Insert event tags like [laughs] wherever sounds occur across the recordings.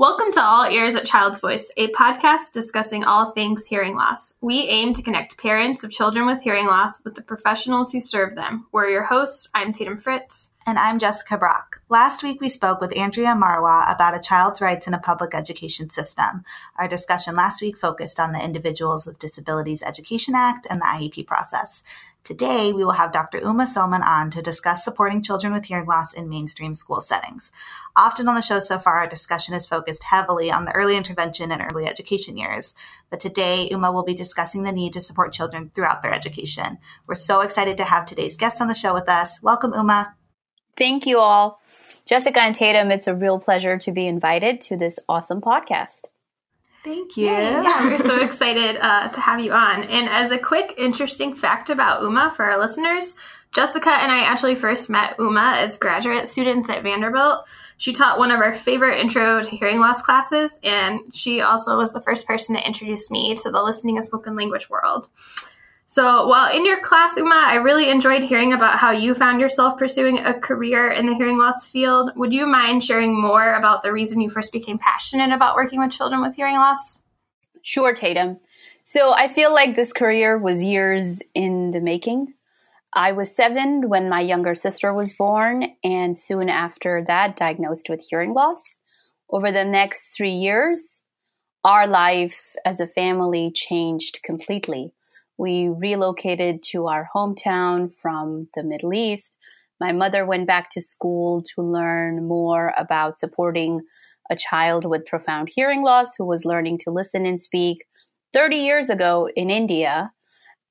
Welcome to All Ears at Child's Voice, a podcast discussing all things hearing loss. We aim to connect parents of children with hearing loss with the professionals who serve them. We're your hosts. I'm Tatum Fritz. And I'm Jessica Brock. Last week we spoke with Andrea Marwa about a child's rights in a public education system. Our discussion last week focused on the Individuals with Disabilities Education Act and the IEP process. Today, we will have Dr. Uma Soman on to discuss supporting children with hearing loss in mainstream school settings. Often on the show so far, our discussion is focused heavily on the early intervention and early education years. But today, Uma will be discussing the need to support children throughout their education. We're so excited to have today's guest on the show with us. Welcome, Uma. Thank you all. Jessica and Tatum, it's a real pleasure to be invited to this awesome podcast. Thank you. Yeah, we're so excited uh, to have you on. And as a quick, interesting fact about Uma for our listeners, Jessica and I actually first met Uma as graduate students at Vanderbilt. She taught one of our favorite intro to hearing loss classes, and she also was the first person to introduce me to the listening and spoken language world. So while in your class, Uma, I really enjoyed hearing about how you found yourself pursuing a career in the hearing loss field. Would you mind sharing more about the reason you first became passionate about working with children with hearing loss? Sure, Tatum. So I feel like this career was years in the making. I was seven when my younger sister was born, and soon after that, diagnosed with hearing loss. Over the next three years, our life as a family changed completely. We relocated to our hometown from the Middle East. My mother went back to school to learn more about supporting a child with profound hearing loss who was learning to listen and speak 30 years ago in India.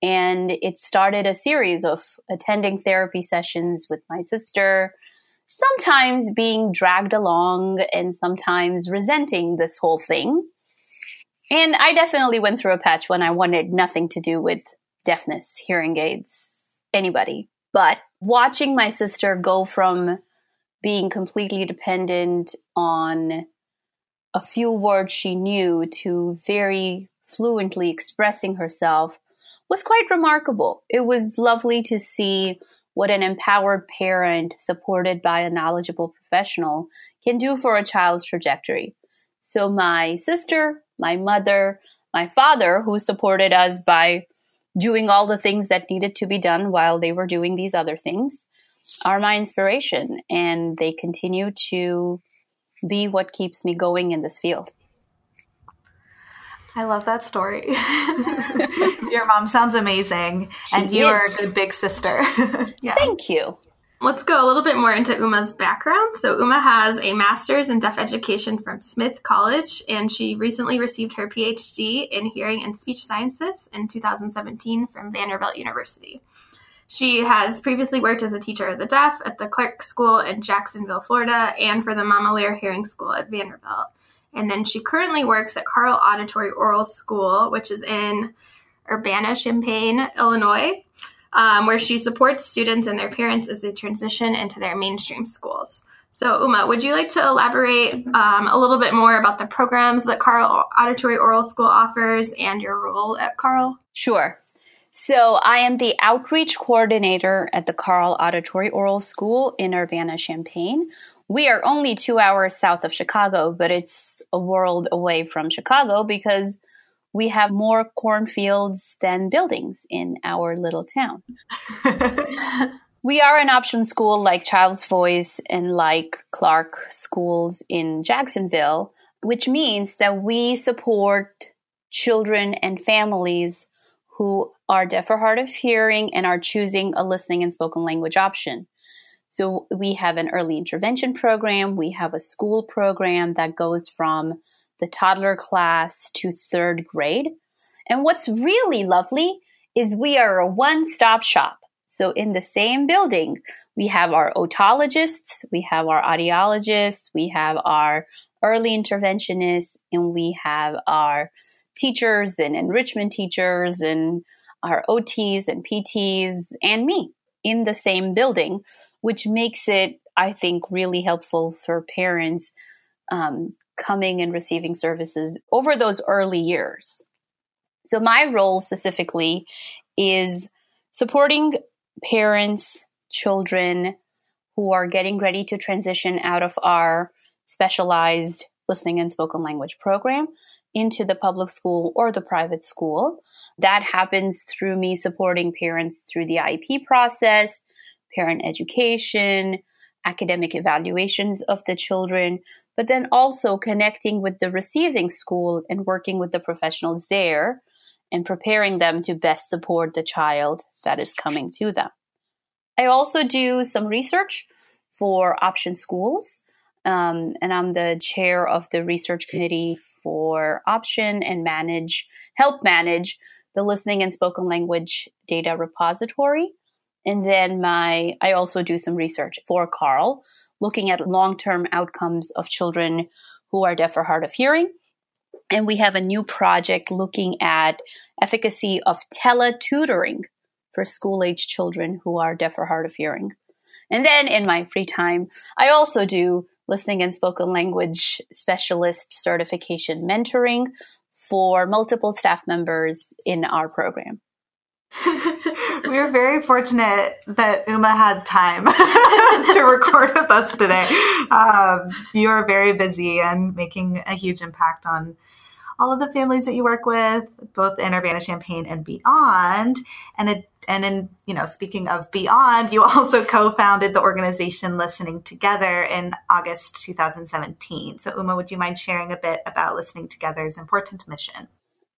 And it started a series of attending therapy sessions with my sister, sometimes being dragged along and sometimes resenting this whole thing. And I definitely went through a patch when I wanted nothing to do with deafness, hearing aids, anybody. But watching my sister go from being completely dependent on a few words she knew to very fluently expressing herself was quite remarkable. It was lovely to see what an empowered parent supported by a knowledgeable professional can do for a child's trajectory. So my sister, my mother, my father, who supported us by doing all the things that needed to be done while they were doing these other things, are my inspiration. And they continue to be what keeps me going in this field. I love that story. [laughs] Your mom sounds amazing, she and you is. are a good big sister. [laughs] yeah. Thank you. Let's go a little bit more into Uma's background. So, Uma has a master's in deaf education from Smith College, and she recently received her PhD in hearing and speech sciences in 2017 from Vanderbilt University. She has previously worked as a teacher of the deaf at the Clarke School in Jacksonville, Florida, and for the Mama Lere Hearing School at Vanderbilt. And then she currently works at Carle Auditory Oral School, which is in Urbana Champaign, Illinois um, where she supports students and their parents as they transition into their mainstream schools. So, Uma, would you like to elaborate um, a little bit more about the programs that Carle Auditory Oral School offers and your role at Carle? Sure. So, I am the outreach coordinator at the Carle Auditory Oral School in Urbana Champaign. We are only two hours south of Chicago, but it's a world away from Chicago because we have more cornfields than buildings in our little town. [laughs] we are an option school like Child's Voice and like Clarke schools in Jacksonville, which means that we support children and families who are deaf or hard of hearing and are choosing a listening and spoken language option. So we have an early intervention program, we have a school program that goes from the toddler class to third grade. And what's really lovely is we are a one stop shop. So in the same building, we have our otologists, we have our audiologists, we have our early interventionists, and we have our teachers and enrichment teachers and our OTs and PTs and me in the same building, which makes it, I think, really helpful for parents um, coming and receiving services over those early years. So, my role specifically is supporting parents, children who are getting ready to transition out of our specialized listening and spoken language program into the public school or the private school. That happens through me supporting parents through the IEP process, parent education, academic evaluations of the children, but then also connecting with the receiving school and working with the professionals there and preparing them to best support the child that is coming to them. I also do some research for option schools, um, and I'm the chair of the research committee for option and manage, help manage the listening and spoken language data repository. And then my, I also do some research for Carle, looking at long-term outcomes of children who are deaf or hard of hearing. And we have a new project looking at efficacy of teletutoring for school age children who are deaf or hard of hearing. And then in my free time, I also do listening and spoken language specialist certification mentoring for multiple staff members in our program. [laughs] we are very fortunate that Uma had time [laughs] to record with us today. Um, you are very busy and making a huge impact on all of the families that you work with, both in Urbana Champaign and beyond. And it, and in you know, speaking of beyond, you [laughs] also co-founded the organization Listening Together in August 2017. So Uma, would you mind sharing a bit about Listening Together's important mission?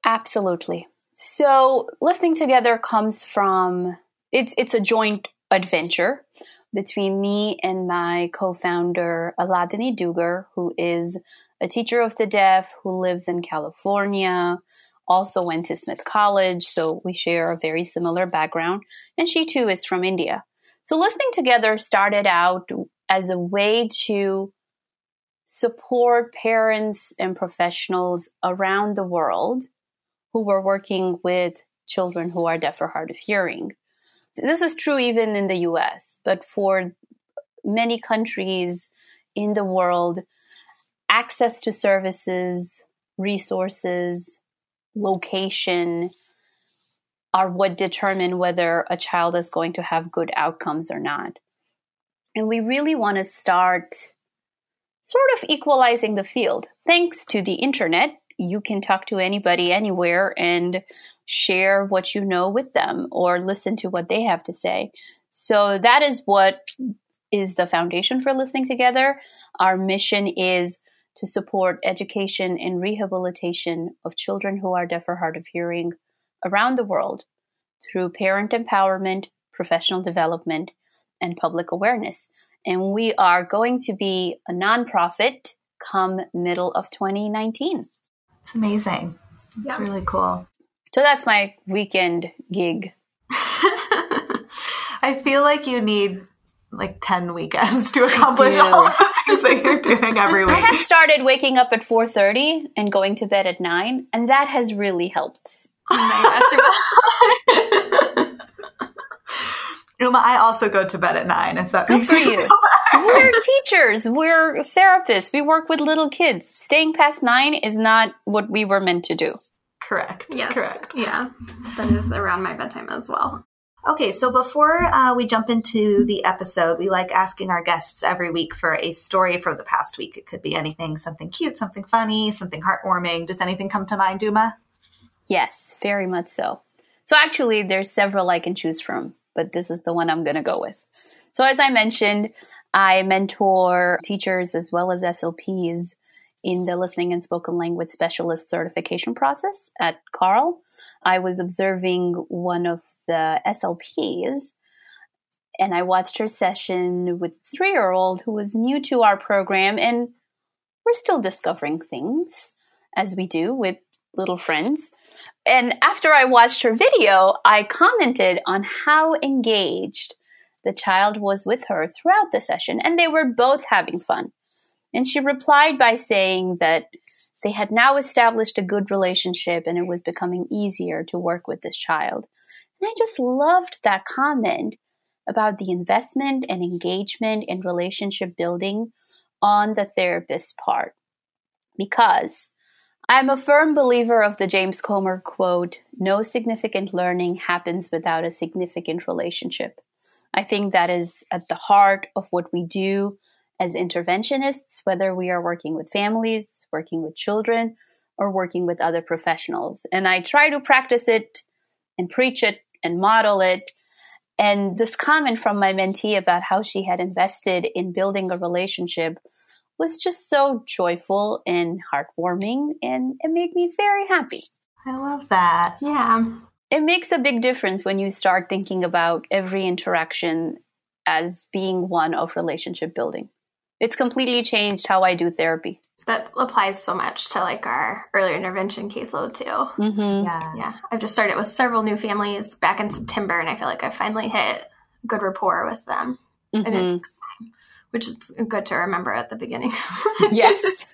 Absolutely. So listening together comes from it's it's a joint adventure between me and my co-founder Aladini Dugar, who is a teacher of the deaf who lives in California, also went to Smith College, so we share a very similar background, and she too is from India. So listening together started out as a way to support parents and professionals around the world who were working with children who are deaf or hard of hearing. This is true even in the US, but for many countries in the world, access to services, resources, location are what determine whether a child is going to have good outcomes or not. And we really want to start sort of equalizing the field. Thanks to the internet, you can talk to anybody anywhere and share what you know with them or listen to what they have to say. So that is what is the foundation for listening together. Our mission is to support education and rehabilitation of children who are deaf or hard of hearing around the world through parent empowerment, professional development, and public awareness. And we are going to be a nonprofit come middle of 2019. It's amazing. It's yeah. really cool. So that's my weekend gig. [laughs] I feel like you need like 10 weekends to accomplish all [laughs] the things that you're doing every week. I have started waking up at 4.30 and going to bed at 9, and that has really helped. Oh [laughs] Uma, I also go to bed at 9, if that Good for you. [laughs] We're teachers. We're therapists. We work with little kids. Staying past 9 is not what we were meant to do. Correct. Yes. Correct. Yeah. That is around my bedtime as well. Okay, so before uh, we jump into the episode, we like asking our guests every week for a story for the past week. It could be anything, something cute, something funny, something heartwarming. Does anything come to mind, Duma? Yes, very much so. So actually, there's several I can choose from, but this is the one I'm going to go with. So as I mentioned, I mentor teachers as well as SLPs in the listening and spoken language specialist certification process at Carle. I was observing one of the SLPs. And I watched her session with three year old who was new to our program. And we're still discovering things as we do with little friends. And after I watched her video, I commented on how engaged the child was with her throughout the session. And they were both having fun. And she replied by saying that they had now established a good relationship and it was becoming easier to work with this child. And I just loved that comment about the investment and engagement and relationship building on the therapist's part. Because I'm a firm believer of the James Comer quote no significant learning happens without a significant relationship. I think that is at the heart of what we do as interventionists, whether we are working with families, working with children, or working with other professionals. And I try to practice it and preach it and model it. And this comment from my mentee about how she had invested in building a relationship was just so joyful and heartwarming, and it made me very happy. I love that. Yeah. It makes a big difference when you start thinking about every interaction as being one of relationship building. It's completely changed how I do therapy. That applies so much to like our early intervention caseload too. Mm-hmm. Yeah. Yeah. I've just started with several new families back in September and I feel like I finally hit good rapport with them. And it Mhm. takes time, which is good to remember at the beginning. [laughs] Yes.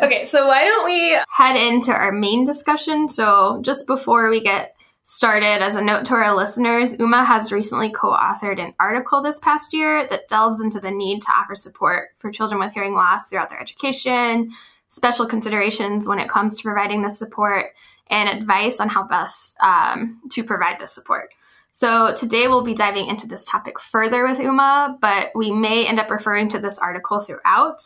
Okay, so why don't we head into our main discussion? So, just before we get started, as a note to our listeners, UMA has recently co authored an article this past year that delves into the need to offer support for children with hearing loss throughout their education, special considerations when it comes to providing this support, and advice on how best um, to provide this support. So, today we'll be diving into this topic further with UMA, but we may end up referring to this article throughout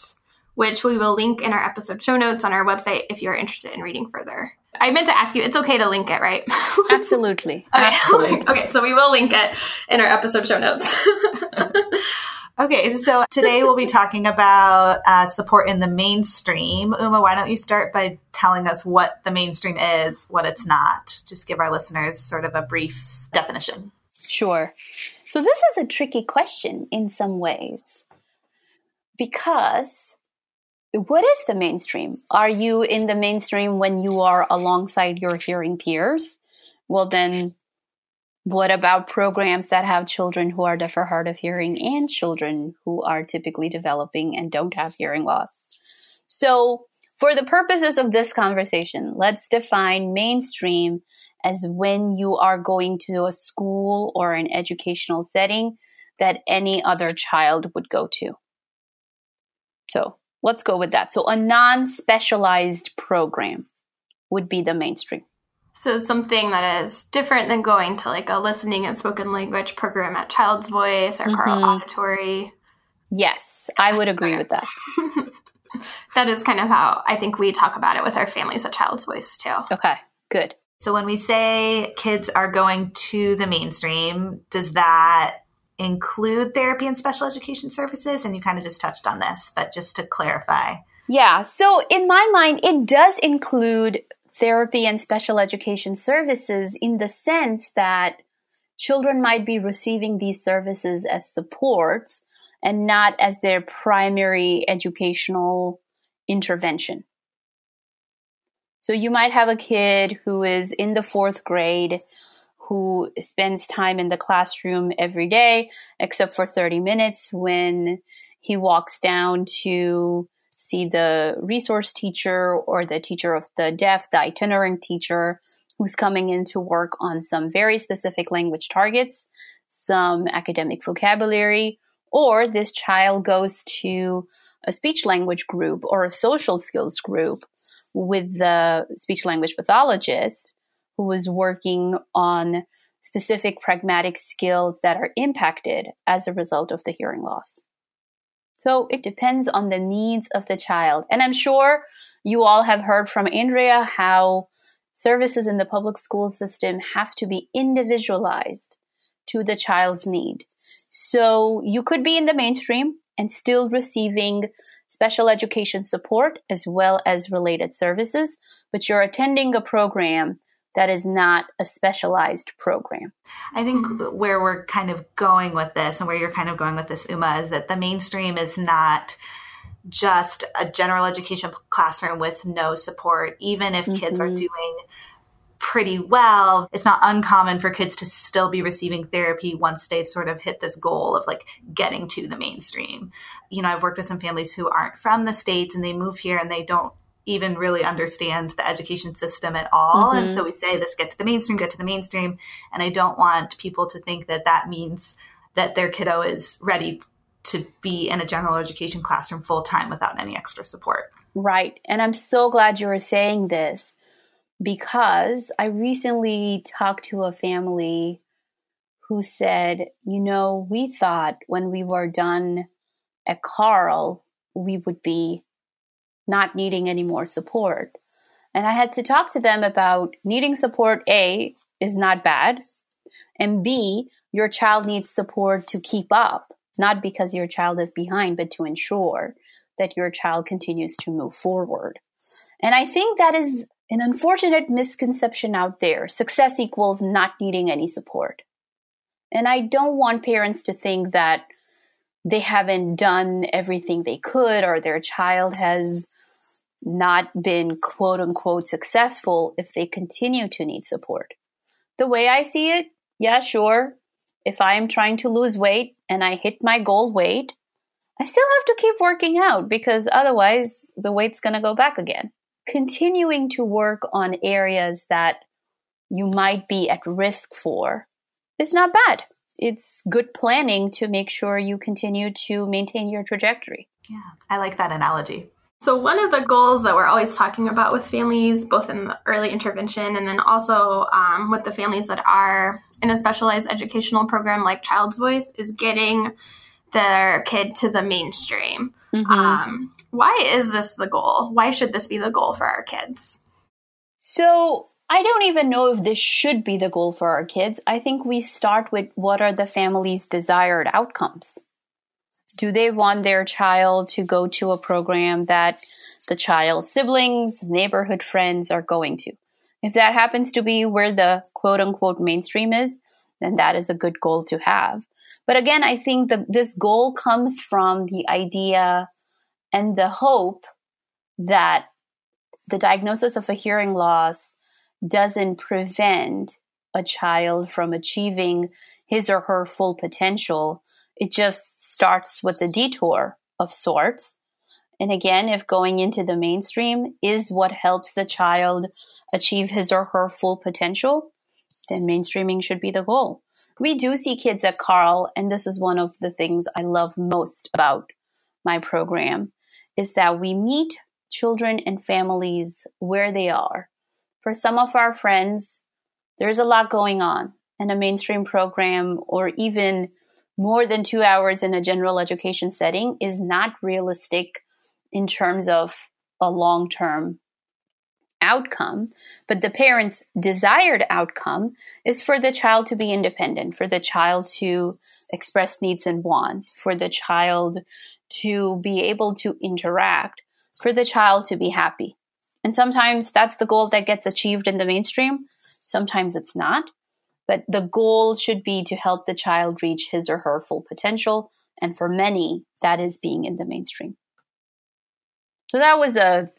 which we will link in our episode show notes on our website if you're interested in reading further. I meant to ask you, it's okay to link it, right? [laughs] Absolutely. Okay. [laughs] Absolutely. okay, so we will link it in our episode show notes. [laughs] Okay, so today we'll be talking about uh, support in the mainstream. Uma, why don't you start by telling us what the mainstream is, what it's not? Just give our listeners sort of a brief definition. Sure. So this is a tricky question in some ways because what is the mainstream? Are you in the mainstream when you are alongside your hearing peers? Well, then what about programs that have children who are deaf or hard of hearing and children who are typically developing and don't have hearing loss? So, for the purposes of this conversation, let's define mainstream as when you are going to a school or an educational setting that any other child would go to. So let's go with that. So a non specialized program would be the mainstream. so, something that is different than going to like a listening and spoken language program at Child's Voice or Carle Mhm. Auditory. Yes, I would agree with that. [laughs] that is kind of how I think we talk about it with our families at Child's Voice too. Okay, good. So when we say kids are going to the mainstream, does that include therapy and special education services? And you kind of just touched on this, but just to clarify. Yeah, so in my mind, it does include therapy and special education services in the sense that children might be receiving these services as supports and not as their primary educational intervention. So you might have a kid who is in the fourth grade who spends time in the classroom every day, except for 30 minutes when he walks down to see the resource teacher or the teacher of the deaf, the itinerant teacher who's coming in to work on some very specific language targets, some academic vocabulary, or this child goes to a speech language group or a social skills group with the speech language pathologist who was working on specific pragmatic skills that are impacted as a result of the hearing loss. So it depends on the needs of the child. And I'm sure you all have heard from Andrea how services in the public school system have to be individualized to the child's need. So you could be in the mainstream and still receiving special education support as well as related services, but you're attending a program that is not a specialized program. I think where we're kind of going with this and where you're kind of going with this, Uma, is that the mainstream is not just a general education classroom with no support. Even if kids are Mhm. doing pretty well, it's not uncommon for kids to still be receiving therapy once they've sort of hit this goal of like getting to the mainstream. You know, I've worked with some families who aren't from the States and they move here and they don't even really understand the education system at all. And Mhm. so we say this get to the mainstream, get to the mainstream. And I don't want people to think that that means that their kiddo is ready to be in a general education classroom full time without any extra support. Right. And I'm so glad you were saying this because I recently talked to a family who said, you know, we thought when we were done at Carle, we would be not needing any more support. And I had to talk to them about needing support, A, is not bad. And B, your child needs support to keep up, not because your child is behind, but to ensure that your child continues to move forward. And I think that is an unfortunate misconception out there. Success equals not needing any support. And I don't want parents to think that they haven't done everything they could or their child has not been quote unquote successful if they continue to need support. The way I see it, yeah, sure. If I am trying to lose weight and I hit my goal weight, I still have to keep working out because otherwise the weight's going to go back again. Continuing to work on areas that you might be at risk for is not bad. It's good planning to make sure you continue to maintain your trajectory. Yeah, I like that analogy. So, one of the goals that we're always talking about with families, both in the early intervention and then also um, with the families that are in a specialized educational program like Child's Voice, is getting their kid to the mainstream. Mm-hmm. Um, why is this the goal? Why should this be the goal for our kids? So, I don't even know if this should be the goal for our kids. I think we start with what are the family's desired outcomes do they want their child to go to a program that the child's siblings, neighborhood friends are going to? If that happens to be where the quote unquote mainstream is, then that is a good goal to have. But again, I think that this goal comes from the idea and the hope that the diagnosis of a hearing loss doesn't prevent a child from achieving his or her full potential it just starts with a detour of sorts. And again, if going into the mainstream is what helps the child achieve his or her full potential, then mainstreaming should be the goal. We do see kids at Carle, and this is one of the things I love most about my program, is that we meet children and families where they are. For some of our friends, there's a lot going on, and a mainstream program or even more than two hours in a general education setting is not realistic in terms of a long term outcome. But the parent's desired outcome is for the child to be independent, for the child to express needs and wants, for the child to be able to interact, for the child to be happy. And sometimes that's the goal that gets achieved in the mainstream. Sometimes it's not. But the goal should be to help the child reach his or her full potential. And for many, that is being in the mainstream. So that was a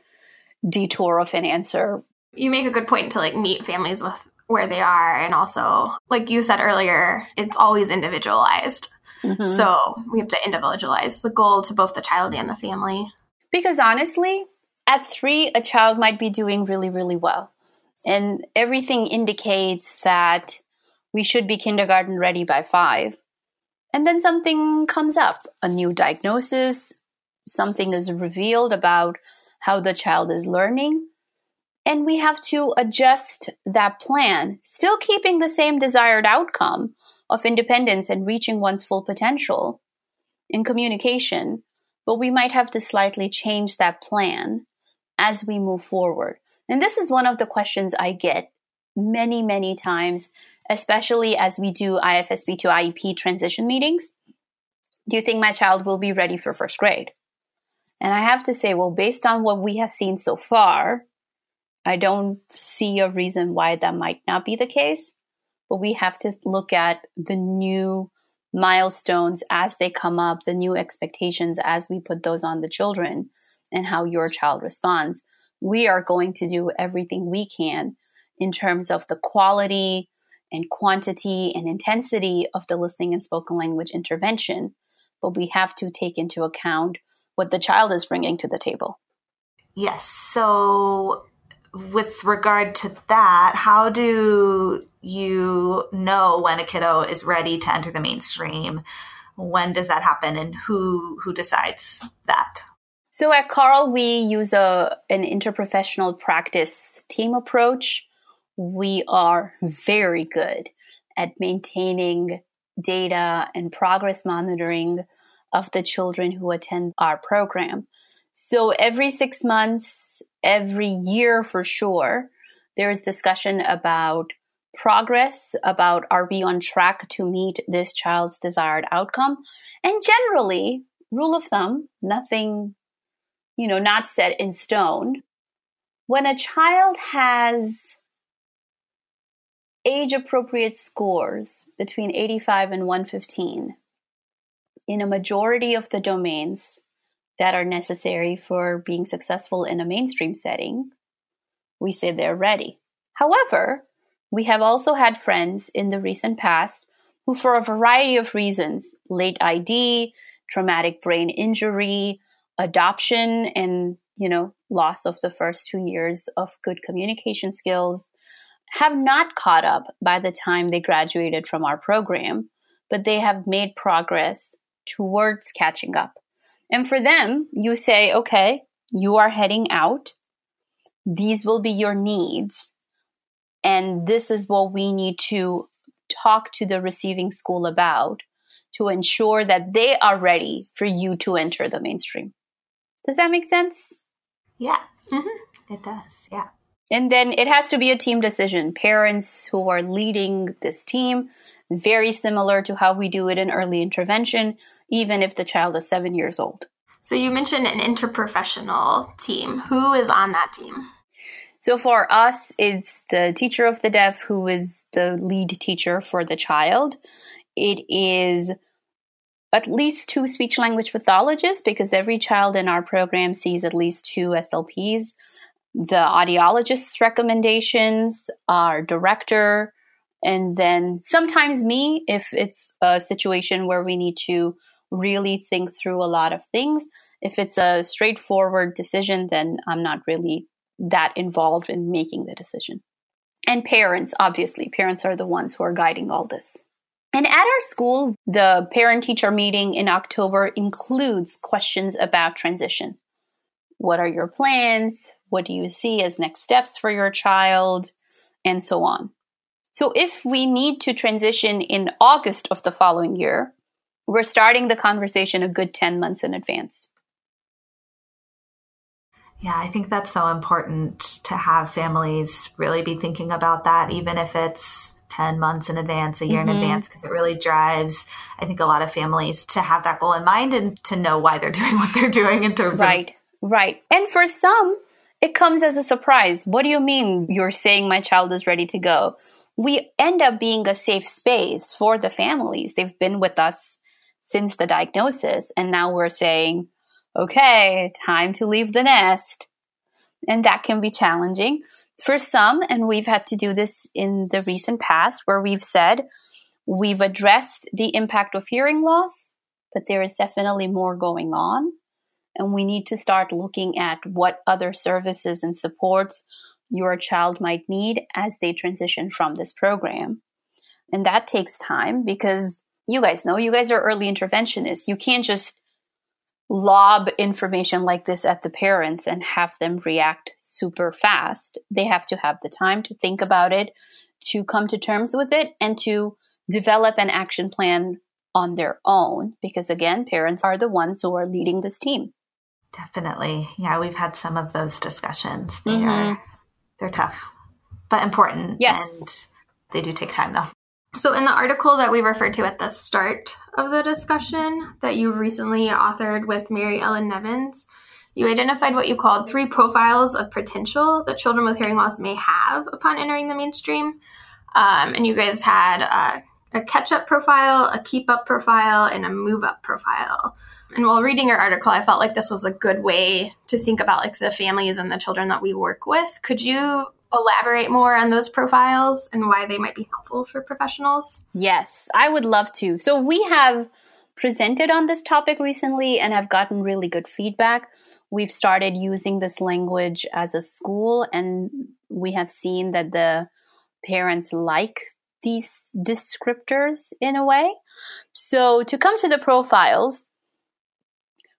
detour of an answer. You make a good point to like meet families with where they are. And also, like you said earlier, it's always individualized. Mm-hmm. So we have to individualize the goal to both the child and the family. Because honestly, at three, a child might be doing really, really well. And everything indicates that we should be kindergarten ready by five. And then something comes up, a new diagnosis, something is revealed about how the child is learning. And we have to adjust that plan, still keeping the same desired outcome of independence and reaching one's full potential in communication. But we might have to slightly change that plan as we move forward. And this is one of the questions I get many, many times especially as we do IFSP to IEP transition meetings. Do you think my child will be ready for first grade? And I have to say, well, based on what we have seen so far, I don't see a reason why that might not be the case. But we have to look at the new milestones as they come up, the new expectations as we put those on the children, and how your child responds. We are going to do everything we can in terms of the quality, and quantity and intensity of the listening and spoken language intervention, but we have to take into account what the child is bringing to the table. Yes. So, with regard to that, how do you know when a kiddo is ready to enter the mainstream? When does that happen, and who who decides that? So at Carle, we use a an interprofessional practice team approach we are very good at maintaining data and progress monitoring of the children who attend our program. So every six months, every year for sure, there is discussion about progress, about are we on track to meet this child's desired outcome. And generally, rule of thumb, nothing, you know, not set in stone. When a child has age appropriate scores between 85 and 115 in a majority of the domains that are necessary for being successful in a mainstream setting, we say they're ready. However, we have also had friends in the recent past who, for a variety of reasons, late ID, traumatic brain injury, adoption, and you know, loss of the first two years of good communication skills, have not caught up by the time they graduated from our program, but they have made progress towards catching up. And for them, you say, okay, you are heading out. These will be your needs. And this is what we need to talk to the receiving school about to ensure that they are ready for you to enter the mainstream. Does that make sense? Yeah, mm-hmm. it does. Yeah. And then it has to be a team decision. Parents who are leading this team, very similar to how we do it in early intervention, even if the child is seven years old. So you mentioned an interprofessional team. Who is on that team? So for us, it's the teacher of the deaf who is the lead teacher for the child. It is at least two speech language pathologists because every child in our program sees at least two SLPs the audiologist's recommendations, our director, and then sometimes me if it's a situation where we need to really think through a lot of things. If it's a straightforward decision, then I'm not really that involved in making the decision. And parents, obviously, parents are the ones who are guiding all this. And at our school, the parent teacher meeting in October includes questions about transition. What are your plans? What do you see as next steps for your child? And so on. So if we need to transition in August of the following year, we're starting the conversation a good 10 months in advance. Yeah, I think that's so important to have families really be thinking about that, even if it's 10 months in advance, a year mm-hmm. in advance, because it really drives, I think, a lot of families to have that goal in mind and to know why they're [laughs] doing what they're doing in terms right. of Right. Right. And for some, it comes as a surprise. What do you mean you're saying my child is ready to go? We end up being a safe space for the families. They've been with us since the diagnosis. And now we're saying, okay, time to leave the nest. And that can be challenging for some. And we've had to do this in the recent past where we've said we've addressed the impact of hearing loss, but there is definitely more going on and we need to start looking at what other services and supports your child might need as they transition from this program. And that takes time because you guys know, you guys are early interventionists. You can't just lob information like this at the parents and have them react super fast. They have to have the time to think about it, to come to terms with it, and to develop an action plan on their own. Because again, parents are the ones who are leading this team. Definitely. Yeah, we've had some of those discussions. They mm-hmm. are they're tough, but important. Yes. And they do take time though. So in the article that we referred to at the start of the discussion that you recently authored with Mary Ellen Nevins, you identified what you called three profiles of potential that children with hearing loss may have upon entering the mainstream. Um, and you guys had a, a catch up profile, a keep up profile, and a move up profile. And while reading your article, I felt like this was a good way to think about like the families and the children that we work with. Could you elaborate more on those profiles and why they might be helpful for professionals? Yes, I would love to. So we have presented on this topic recently and have gotten really good feedback. We've started using this language as a school and we have seen that the parents like these descriptors in a way. So to come to the profiles,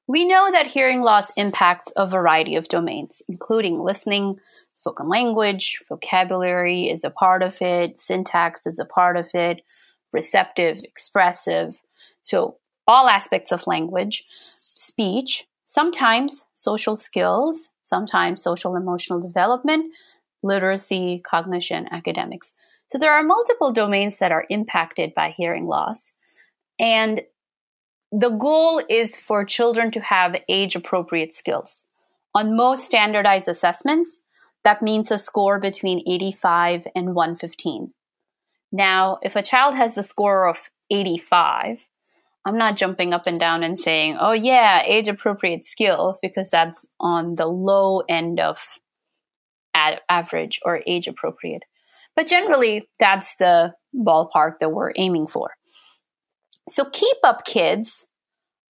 we know that hearing loss impacts a variety of domains, including listening, spoken language, vocabulary is a part of it, syntax is a part of it, receptive, expressive. So all aspects of language, speech, sometimes social skills, sometimes social emotional development, literacy, cognition, academics. So there are multiple domains that are impacted by hearing loss. And the goal is for children to have age appropriate skills. On most standardized assessments, that means a score between 85 and 115. Now, if a child has the score of 85, I'm not jumping up and down and saying, oh, yeah, age appropriate skills, because that's on the low end of ad- average or age appropriate. But generally, that's the ballpark that we're aiming for. So, keep up kids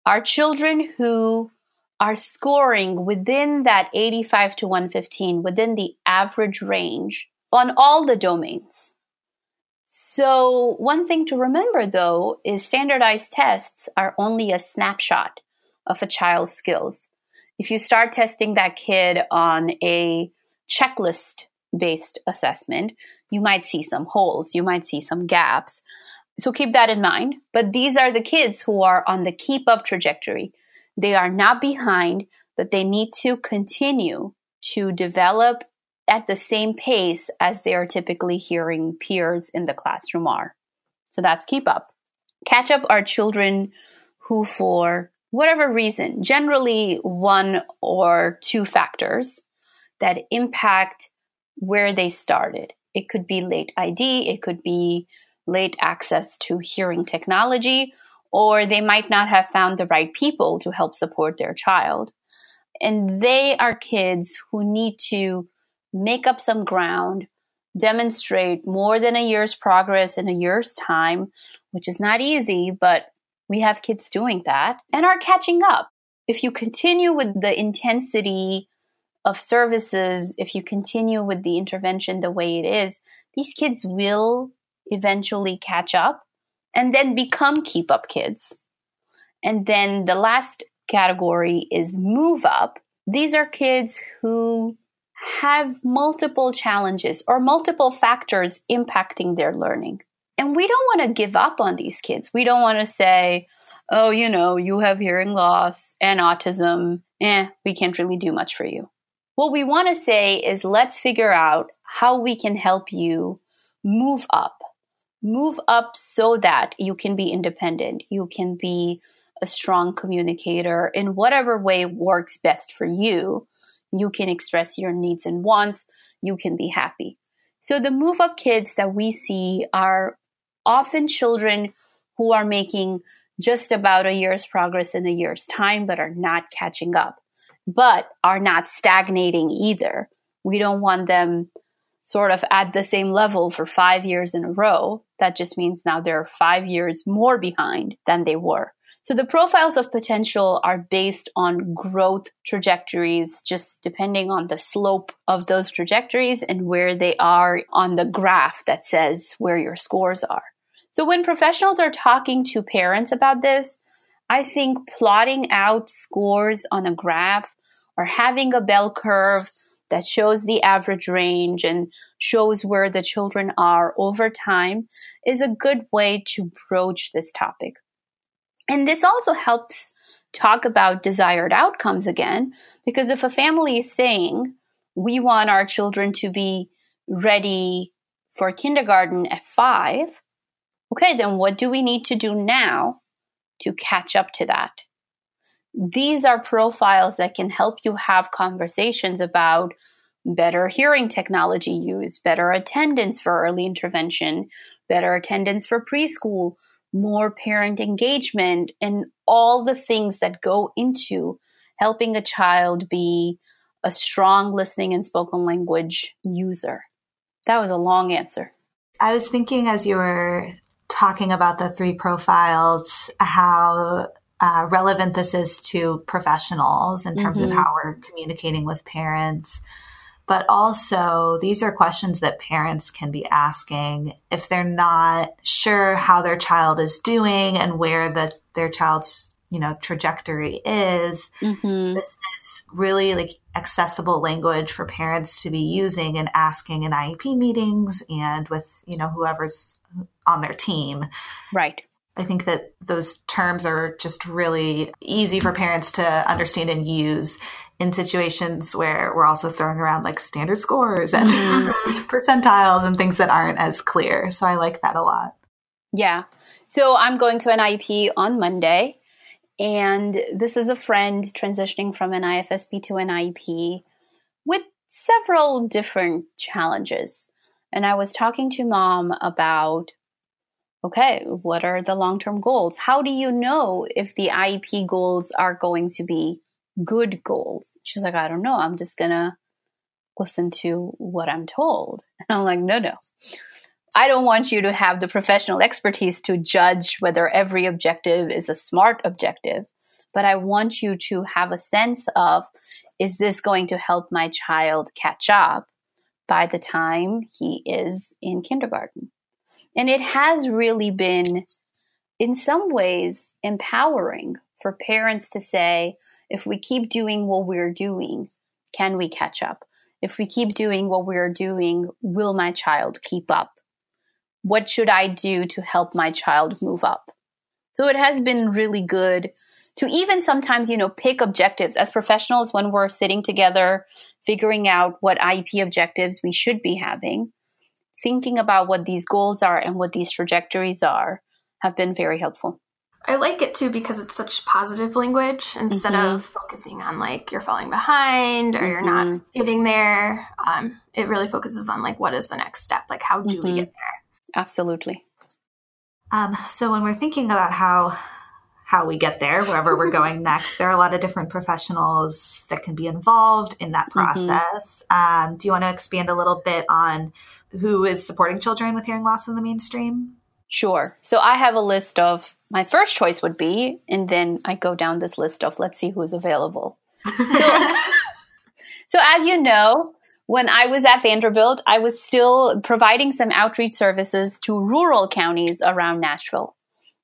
are children who are scoring within that 85 to 115, within the average range on all the domains. So, one thing to remember though is standardized tests are only a snapshot of a child's skills. If you start testing that kid on a checklist based assessment, you might see some holes, you might see some gaps. So keep that in mind. But these are the kids who are on the keep up trajectory. They are not behind, but they need to continue to develop at the same pace as they are typically hearing peers in the classroom are. So that's keep up. Catch up are children who, for whatever reason, generally one or two factors that impact where they started. It could be late ID, it could be late access to hearing technology, or they might not have found the right people to help support their child. And they are kids who need to make up some ground, demonstrate more than a year's progress in a year's time, which is not easy, but we have kids doing that and are catching up. If you continue with the intensity of services, if you continue with the intervention the way it is, these kids will eventually catch up and then become keep up kids. And then the last category is move up. These are kids who have multiple challenges or multiple factors impacting their learning. And we don't want to give up on these kids. We don't want to say, oh, you know, you have hearing loss and autism. Eh, we can't really do much for you. What we want to say is let's figure out how we can help you move up. Move up so that you can be independent. You can be a strong communicator in whatever way works best for you you can express your needs and wants, you can be happy. So the move up kids that we see are often children who are making just about a year's progress in a year's time, but are not catching up, but are not stagnating either. We don't want them sort of at the same level for five years in a row. That just means now they're five years more behind than they were. So the profiles of potential are based on growth trajectories, just depending on the slope of those trajectories and where they are on the graph that says where your scores are. So when professionals are talking to parents about this, I think plotting out scores on a graph or having a bell curve that shows the average range and shows where the children are over time is a good way to broach this topic. And this also helps talk about desired outcomes again, because if a family is saying, we want our children to be ready for kindergarten at five, okay, then what do we need to do now to catch up to that? These are profiles that can help you have conversations about better hearing technology use, better attendance for early intervention, better attendance for preschool, more parent engagement, and all the things that go into helping a child be a strong listening and spoken language user. That was a long answer. I was thinking as you were talking about the three profiles, how uh, relevant this is to professionals in terms mm-hmm. of how we're communicating with parents. But also, these are questions that parents can be asking if they're not sure how their child is doing and where the, their child's you know trajectory is. Mm-hmm. This is really like accessible language for parents to be using and asking in IEP meetings and with you know whoever's on their team. Right. I think that those terms are just really easy for parents to understand and use in situations where we're also throwing around like standard scores and mm-hmm. [laughs] percentiles and things that aren't as clear. So I like that a lot. Yeah. So I'm going to an IEP on Monday. And this is a friend transitioning from an IFSP to an IEP with several different challenges. And I was talking to mom about okay, what are the long term goals? How do you know if the IEP goals are going to be good goals? She's like, I don't know. I'm just going to listen to what I'm told. [laughs] And I'm like, no, no. I don't want you to have the professional expertise to judge whether every objective is a smart objective, but I want you to have a sense of is this going to help my child catch up by the time he is in kindergarten? And it has really been, in some ways, empowering for parents to say, if we keep doing what we're doing, can we catch up? If we keep doing what we're doing, will my child keep up? What should I do to help my child move up? So it has been really good to even sometimes, you know, pick objectives as professionals when we're sitting together, figuring out what IEP objectives we should be having thinking about what these goals are and what these trajectories are have been very helpful. I like it too because it's such positive language instead mm-hmm. of focusing on like you're falling behind or mm-hmm. you're not mm-hmm. getting there. Um, it really focuses on like what is the next step? Like how do mm-hmm. we get there? Absolutely. Um, so when we're thinking about how how we get there, wherever we're [laughs] going next, there are a lot of different professionals that can be involved in that mm-hmm. process. Um, do you want to expand a little bit on who is supporting children with hearing loss in the mainstream? Sure. So I have a list of my first choice would be, and then I go down this list of let's see who's available. So, [laughs] so as you know, when I was at Vanderbilt, I was still providing some outreach services to rural counties around Nashville.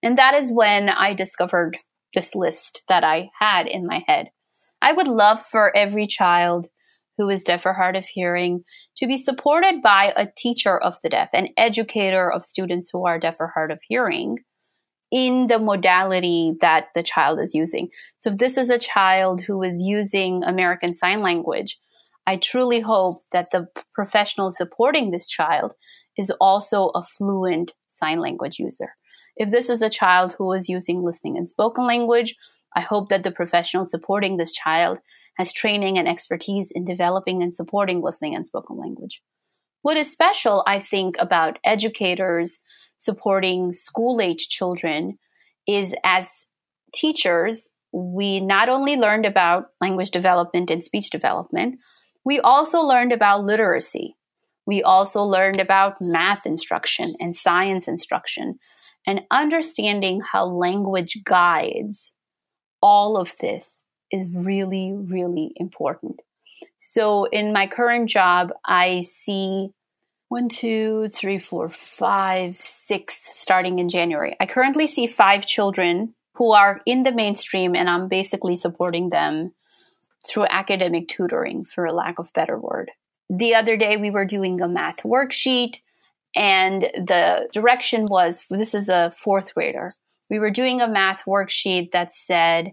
And that is when I discovered this list that I had in my head. I would love for every child who is deaf or hard of hearing to be supported by a teacher of the deaf, an educator of students who are deaf or hard of hearing in the modality that the child is using. So if this is a child who is using American Sign Language, I truly hope that the professional supporting this child is also a fluent sign language user. If this is a child who is using listening and spoken language, I hope that the professional supporting this child has training and expertise in developing and supporting listening and spoken language. What is special, I think, about educators supporting school age children is as teachers, we not only learned about language development and speech development, we also learned about literacy. We also learned about math instruction and science instruction and understanding how language guides all of this is really, really important. So in my current job, I see one, two, three, four, five, six starting in January. I currently see five children who are in the mainstream, and I'm basically supporting them through academic tutoring, for a lack of better word. The other day, we were doing a math worksheet, and the direction was this is a fourth grader we were doing a math worksheet that said,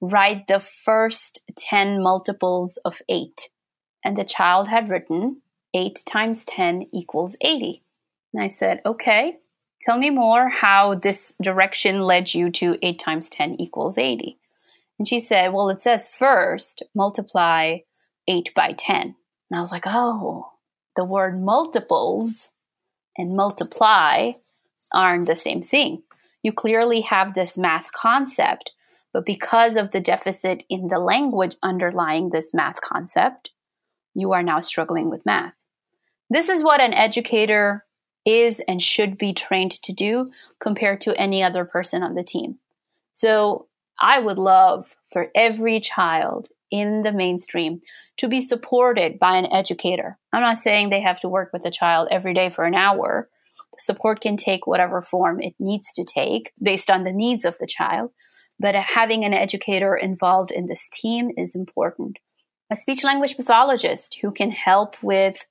write the first 10 multiples of 8. And the child had written 8 times 10 equals 80. And I said, okay, tell me more how this direction led you to 8 times 10 equals 80. And she said, well, it says first multiply 8 by 10. And I was like, oh, the word multiples and multiply aren't the same thing you clearly have this math concept, but because of the deficit in the language underlying this math concept, you are now struggling with math. This is what an educator is and should be trained to do compared to any other person on the team. So I would love for every child in the mainstream to be supported by an educator. I'm not saying they have to work with a child every day for an hour, support can take whatever form it needs to take based on the needs of the child. But having an educator involved in this team is important. A speech language pathologist who can help with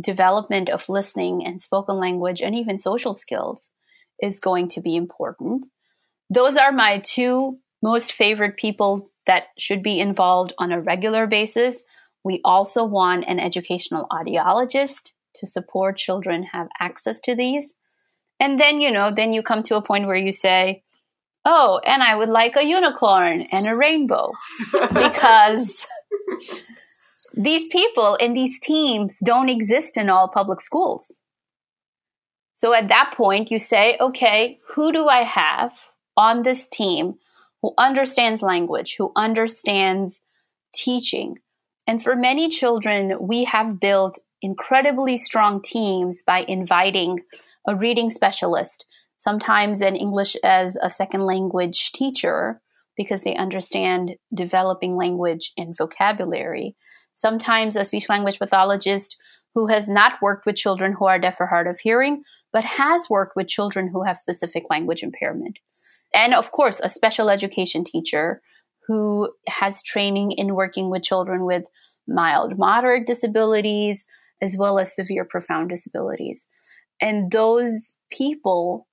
development of listening and spoken language and even social skills is going to be important. Those are my two most favored people that should be involved on a regular basis. We also want an educational audiologist to support children have access to these. And then, you know, then you come to a point where you say, oh, and I would like a unicorn and a rainbow [laughs] because these people and these teams don't exist in all public schools. So at that point, you say, okay, who do I have on this team who understands language, who understands teaching? And for many children, we have built incredibly strong teams by inviting a reading specialist, sometimes an English as a second language teacher, because they understand developing language and vocabulary. Sometimes a speech language pathologist who has not worked with children who are deaf or hard of hearing, but has worked with children who have specific language impairment. And of course, a special education teacher who has training in working with children with mild, moderate disabilities, as well as severe, profound disabilities. And those people,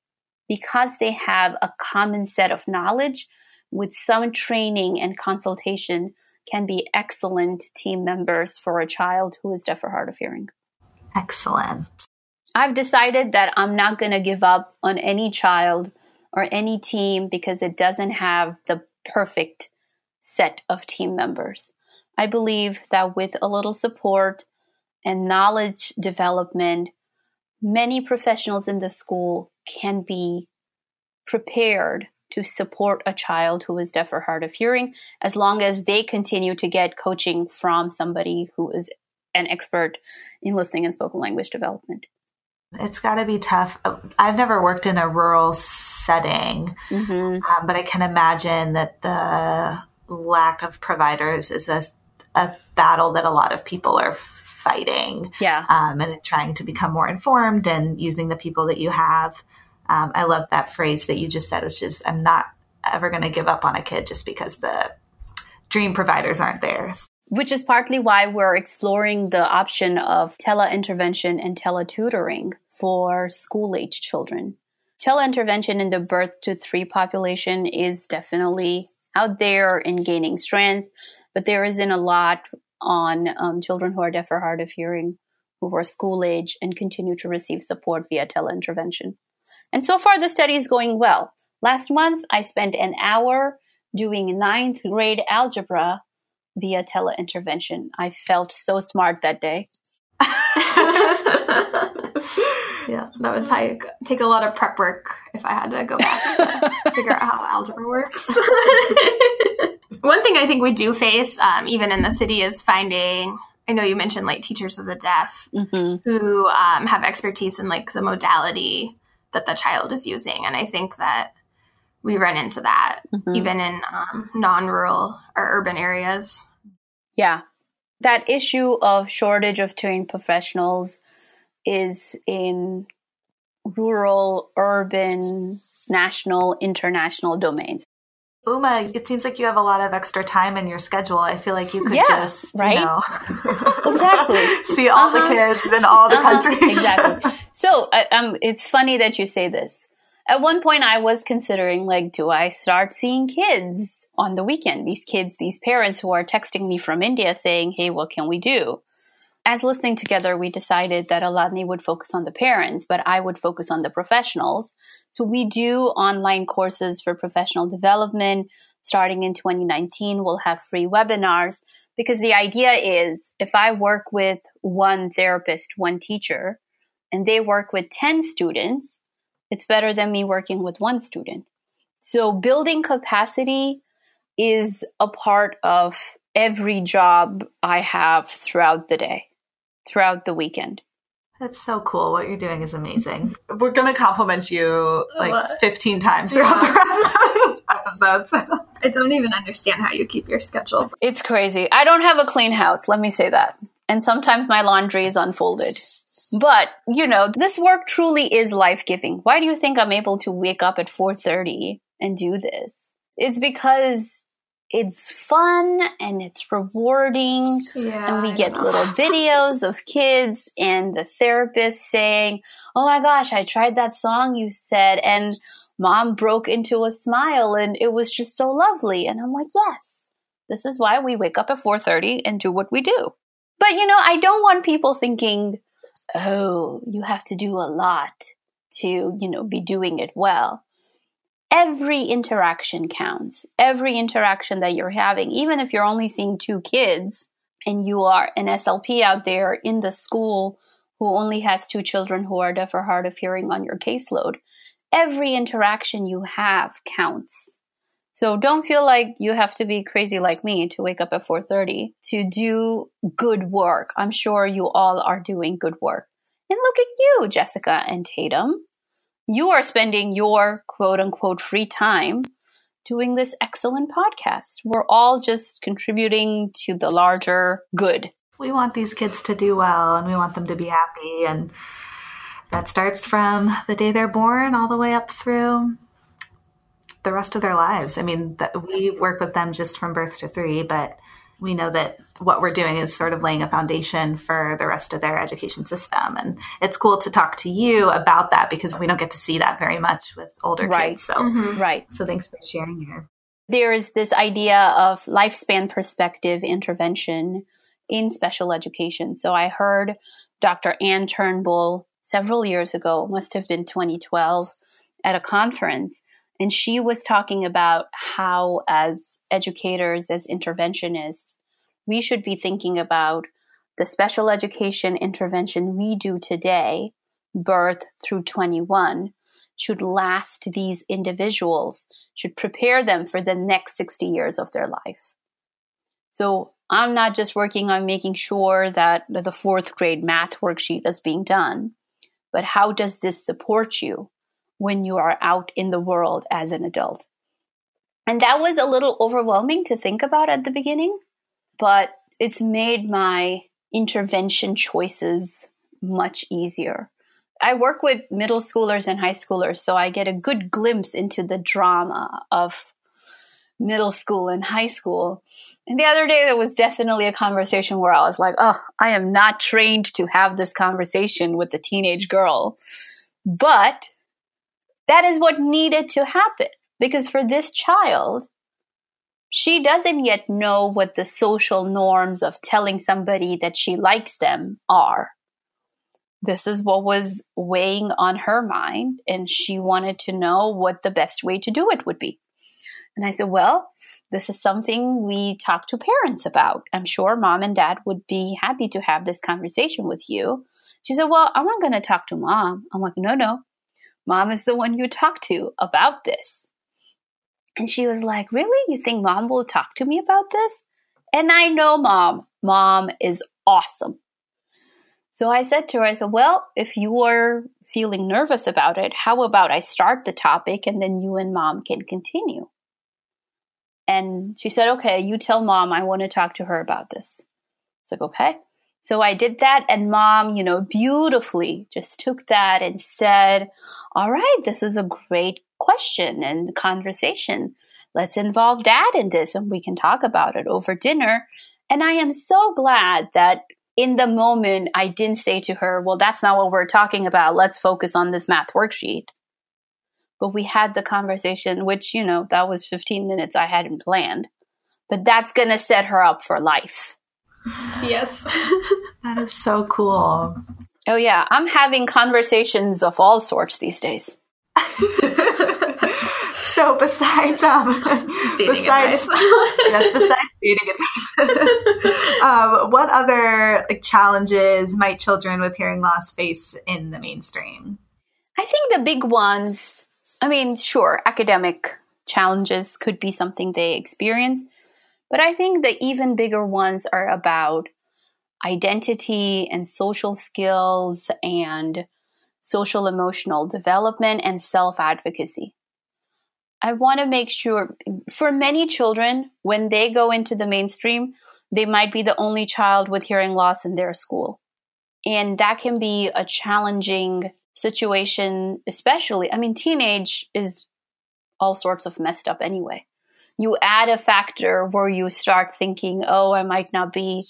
because they have a common set of knowledge with some training and consultation, can be excellent team members for a child who is deaf or hard of hearing. Excellent. I've decided that I'm not going to give up on any child or any team because it doesn't have the perfect set of team members. I believe that with a little support and knowledge development, many professionals in the school can be prepared to support a child who is deaf or hard of hearing as long as they continue to get coaching from somebody who is an expert in listening and spoken language development. It's got to be tough. I've never worked in a rural setting, mm-hmm. um, but I can imagine that the lack of providers is a, a battle that a lot of people are fighting. Yeah. Um, and trying to become more informed and using the people that you have. Um, I love that phrase that you just said, which is, I'm not ever going to give up on a kid just because the dream providers aren't there. Which is partly why we're exploring the option of teleintervention and teletutoring for school age children. Teleintervention in the birth to three population is definitely out there and gaining strength, but there isn't a lot on um, children who are deaf or hard of hearing who are school age and continue to receive support via teleintervention. And so far, the study is going well. Last month, I spent an hour doing ninth grade algebra via teleintervention. I felt so smart that day. [laughs] [laughs] [laughs] yeah, that would take take a lot of prep work if I had to go back to figure out how algebra works. [laughs] One thing I think we do face, um, even in the city, is finding. I know you mentioned like teachers of the deaf mm-hmm. who um, have expertise in like the modality that the child is using. And I think that we run into that mm-hmm. even in um, non rural or urban areas. Yeah. That issue of shortage of trained professionals is in rural, urban, national, international domains. Uma, it seems like you have a lot of extra time in your schedule. I feel like you could yeah, just, right? You know, [laughs] exactly, [laughs] see all uh-huh. the kids in all the uh-huh. countries. [laughs] exactly. So, um, it's funny that you say this. At one point, I was considering, like, do I start seeing kids on the weekend? These kids, these parents who are texting me from India saying, "Hey, what can we do?" As listening together, we decided that Aladni would focus on the parents, but I would focus on the professionals. So we do online courses for professional development. Starting in 2019, we'll have free webinars because the idea is if I work with one therapist, one teacher, and they work with 10 students, it's better than me working with one student. So building capacity is a part of every job I have throughout the day throughout the weekend. That's so cool. What you're doing is amazing. [laughs] We're going to compliment you like what? 15 times throughout yeah. the rest of this episode. [laughs] I don't even understand how you keep your schedule. It's crazy. I don't have a clean house, let me say that. And sometimes my laundry is unfolded. But, you know, this work truly is life-giving. Why do you think I'm able to wake up at 4:30 and do this? It's because it's fun and it's rewarding. Yeah, and we get little [laughs] videos of kids and the therapist saying oh my gosh i tried that song you said and mom broke into a smile and it was just so lovely. And i'm like yes this is why we wake up at 4.30 and do what we do. But you know i don't want people thinking oh you have to do a lot to you know be doing it well every interaction counts. Every interaction that you're having, even if you're only seeing two kids and you are an SLP out there in the school who only has two children who are deaf or hard of hearing on your caseload, every interaction you have counts. So don't feel like you have to be crazy like me to wake up at 4:30 to do good work. I'm sure you all are doing good work. And look at you, Jessica and Tatum you are spending your quote unquote free time doing this excellent podcast. We're all just contributing to the larger good. We want these kids to do well and we want them to be happy. And that starts from the day they're born all the way up through the rest of their lives. I mean, we work with them just from birth to three, but we know that what we're doing is sort of laying a foundation for the rest of their education system. And it's cool to talk to you about that because we don't get to see that very much with older right. kids. So, mm-hmm. right. So thanks for sharing here. There's this idea of lifespan perspective intervention in special education. So I heard Dr. Ann Turnbull several years ago, must have been 2012, at a conference. And she was talking about how, as educators, as interventionists, we should be thinking about the special education intervention we do today, birth through 21, should last these individuals, should prepare them for the next 60 years of their life. So I'm not just working on making sure that the fourth grade math worksheet is being done, but how does this support you when you are out in the world as an adult? And that was a little overwhelming to think about at the beginning but it's made my intervention choices much easier. I work with middle schoolers and high schoolers, so I get a good glimpse into the drama of middle school and high school. And the other day, there was definitely a conversation where I was like, oh, I am not trained to have this conversation with a teenage girl. But that is what needed to happen because for this child, she doesn't yet know what the social norms of telling somebody that she likes them are. This is what was weighing on her mind, and she wanted to know what the best way to do it would be. And I said, Well, this is something we talk to parents about. I'm sure mom and dad would be happy to have this conversation with you. She said, Well, I'm not going to talk to mom. I'm like, No, no. Mom is the one you talk to about this. And she was like, Really? You think mom will talk to me about this? And I know mom. Mom is awesome. So I said to her, I said, Well, if you are feeling nervous about it, how about I start the topic and then you and mom can continue? And she said, Okay, you tell mom I want to talk to her about this. It's like, Okay. So I did that, and mom, you know, beautifully just took that and said, All right, this is a great question and conversation. Let's involve dad in this and we can talk about it over dinner. And I am so glad that in the moment I didn't say to her, well, that's not what we're talking about. Let's focus on this math worksheet. But we had the conversation, which, you know, that was 15 minutes I hadn't planned. But that's going to set her up for life. Yes. [laughs] that is so cool. Oh, yeah. I'm having conversations of all sorts these days. [laughs] so besides um, [laughs] dating besides, advice, yes, besides dating advice, um, what other like, challenges might children with hearing loss face in the mainstream? I think the big ones. I mean, sure, academic challenges could be something they experience, but I think the even bigger ones are about identity and social skills and social emotional development, and self advocacy. I want to make sure for many children, when they go into the mainstream, they might be the only child with hearing loss in their school. And that can be a challenging situation, especially. I mean, teenage is all sorts of messed up anyway. You add a factor where you start thinking, oh, I might not be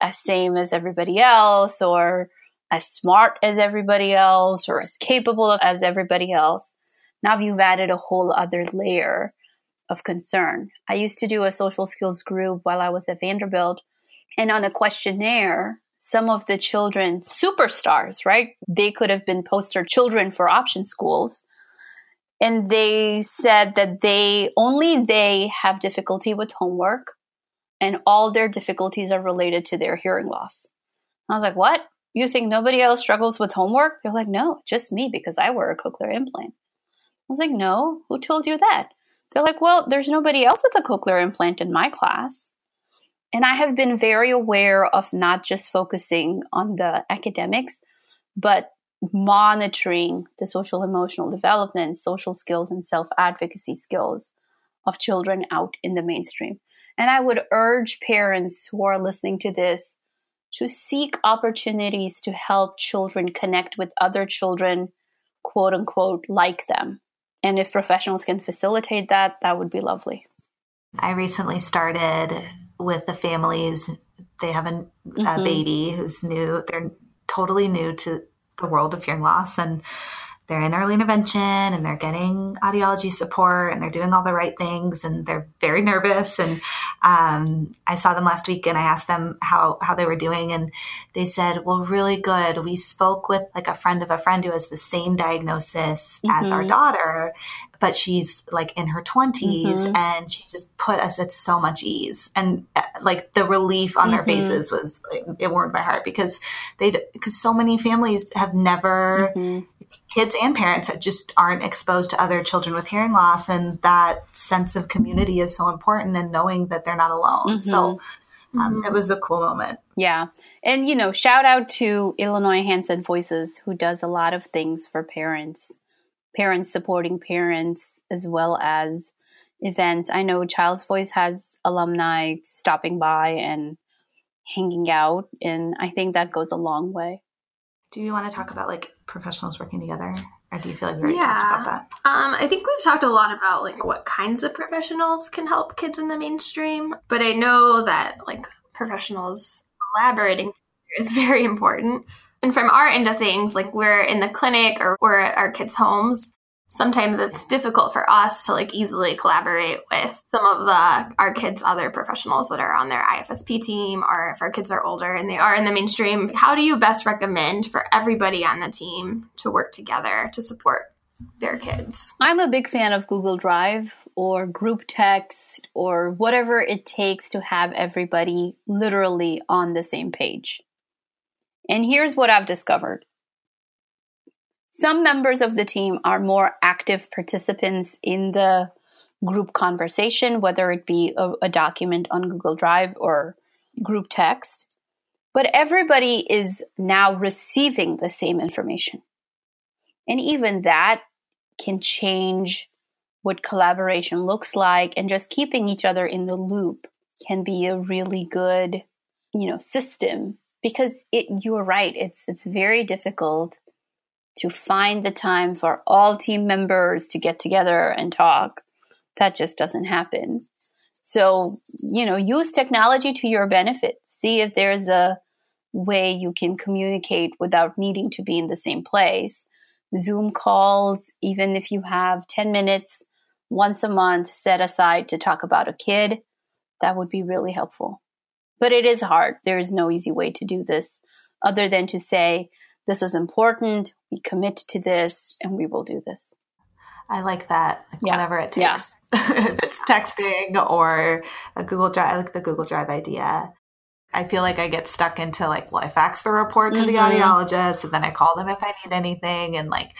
as same as everybody else or as smart as everybody else or as capable as everybody else. Now you've added a whole other layer of concern. I used to do a social skills group while I was at Vanderbilt, and on a questionnaire, some of the children, superstars, right? They could have been poster children for option schools. And they said that they only they have difficulty with homework and all their difficulties are related to their hearing loss. I was like, what? You think nobody else struggles with homework? They're like, no, just me because I wear a cochlear implant. I was like, no, who told you that? They're like, well, there's nobody else with a cochlear implant in my class. And I have been very aware of not just focusing on the academics, but monitoring the social emotional development, social skills, and self advocacy skills of children out in the mainstream. And I would urge parents who are listening to this to seek opportunities to help children connect with other children, quote unquote, like them. And if professionals can facilitate that, that would be lovely. I recently started with the families. They have a, mm-hmm. a baby who's new. They're totally new to the world of hearing loss. And they're in early intervention and they're getting audiology support and they're doing all the right things and they're very nervous and um, i saw them last week and i asked them how, how they were doing and they said well really good we spoke with like a friend of a friend who has the same diagnosis mm-hmm. as our mm-hmm. daughter but she's like in her 20s mm-hmm. and she just put us at so much ease and uh, like the relief on mm-hmm. their faces was it warmed my heart because they because so many families have never mm-hmm kids and parents that just aren't exposed to other children with hearing loss and that sense of community is so important and knowing that they're not alone mm-hmm. so um, mm-hmm. it was a cool moment yeah and you know shout out to illinois Hands and Voices who does a lot of things for parents parents supporting parents as well as events i know child's voice has alumni stopping by and hanging out and i think that goes a long way do you want to talk about like professionals working together? Or do you feel like we already yeah. talked about that? Um, I think we've talked a lot about like what kinds of professionals can help kids in the mainstream, but I know that like professionals collaborating is [laughs] very important. And from our end of things, like we're in the clinic or we're at our kids' homes, sometimes it's difficult for us to like easily collaborate with some of the our kids other professionals that are on their ifsp team or if our kids are older and they are in the mainstream. How do you best recommend for everybody on the team to work together to support their kids? I'm a big fan of google drive or group text or whatever it takes to have everybody literally on the same page and here's what i've discovered some members of the team are more active participants in the group conversation, whether it be a, a document on Google Drive or group text. But everybody is now receiving the same information. And even that can change what collaboration looks like and just keeping each other in the loop can be a really good, you know, system because it you're right, it's it's very difficult to find the time for all team members to get together and talk. That just doesn't happen. So, you know, use technology to your benefit. See if there's a way you can communicate without needing to be in the same place. Zoom calls, even if you have 10 minutes once a month set aside to talk about a kid, that would be really helpful. But it is hard. There is no easy way to do this other than to say, this is important. We commit to this and we will do this. I like that. Like yeah. Whatever it takes. Yeah. [laughs] if it's texting or a Google Drive, I like the Google Drive idea. I feel like I get stuck into like, well, I fax the report to mm-hmm. the audiologist and then I call them if I need anything. And like,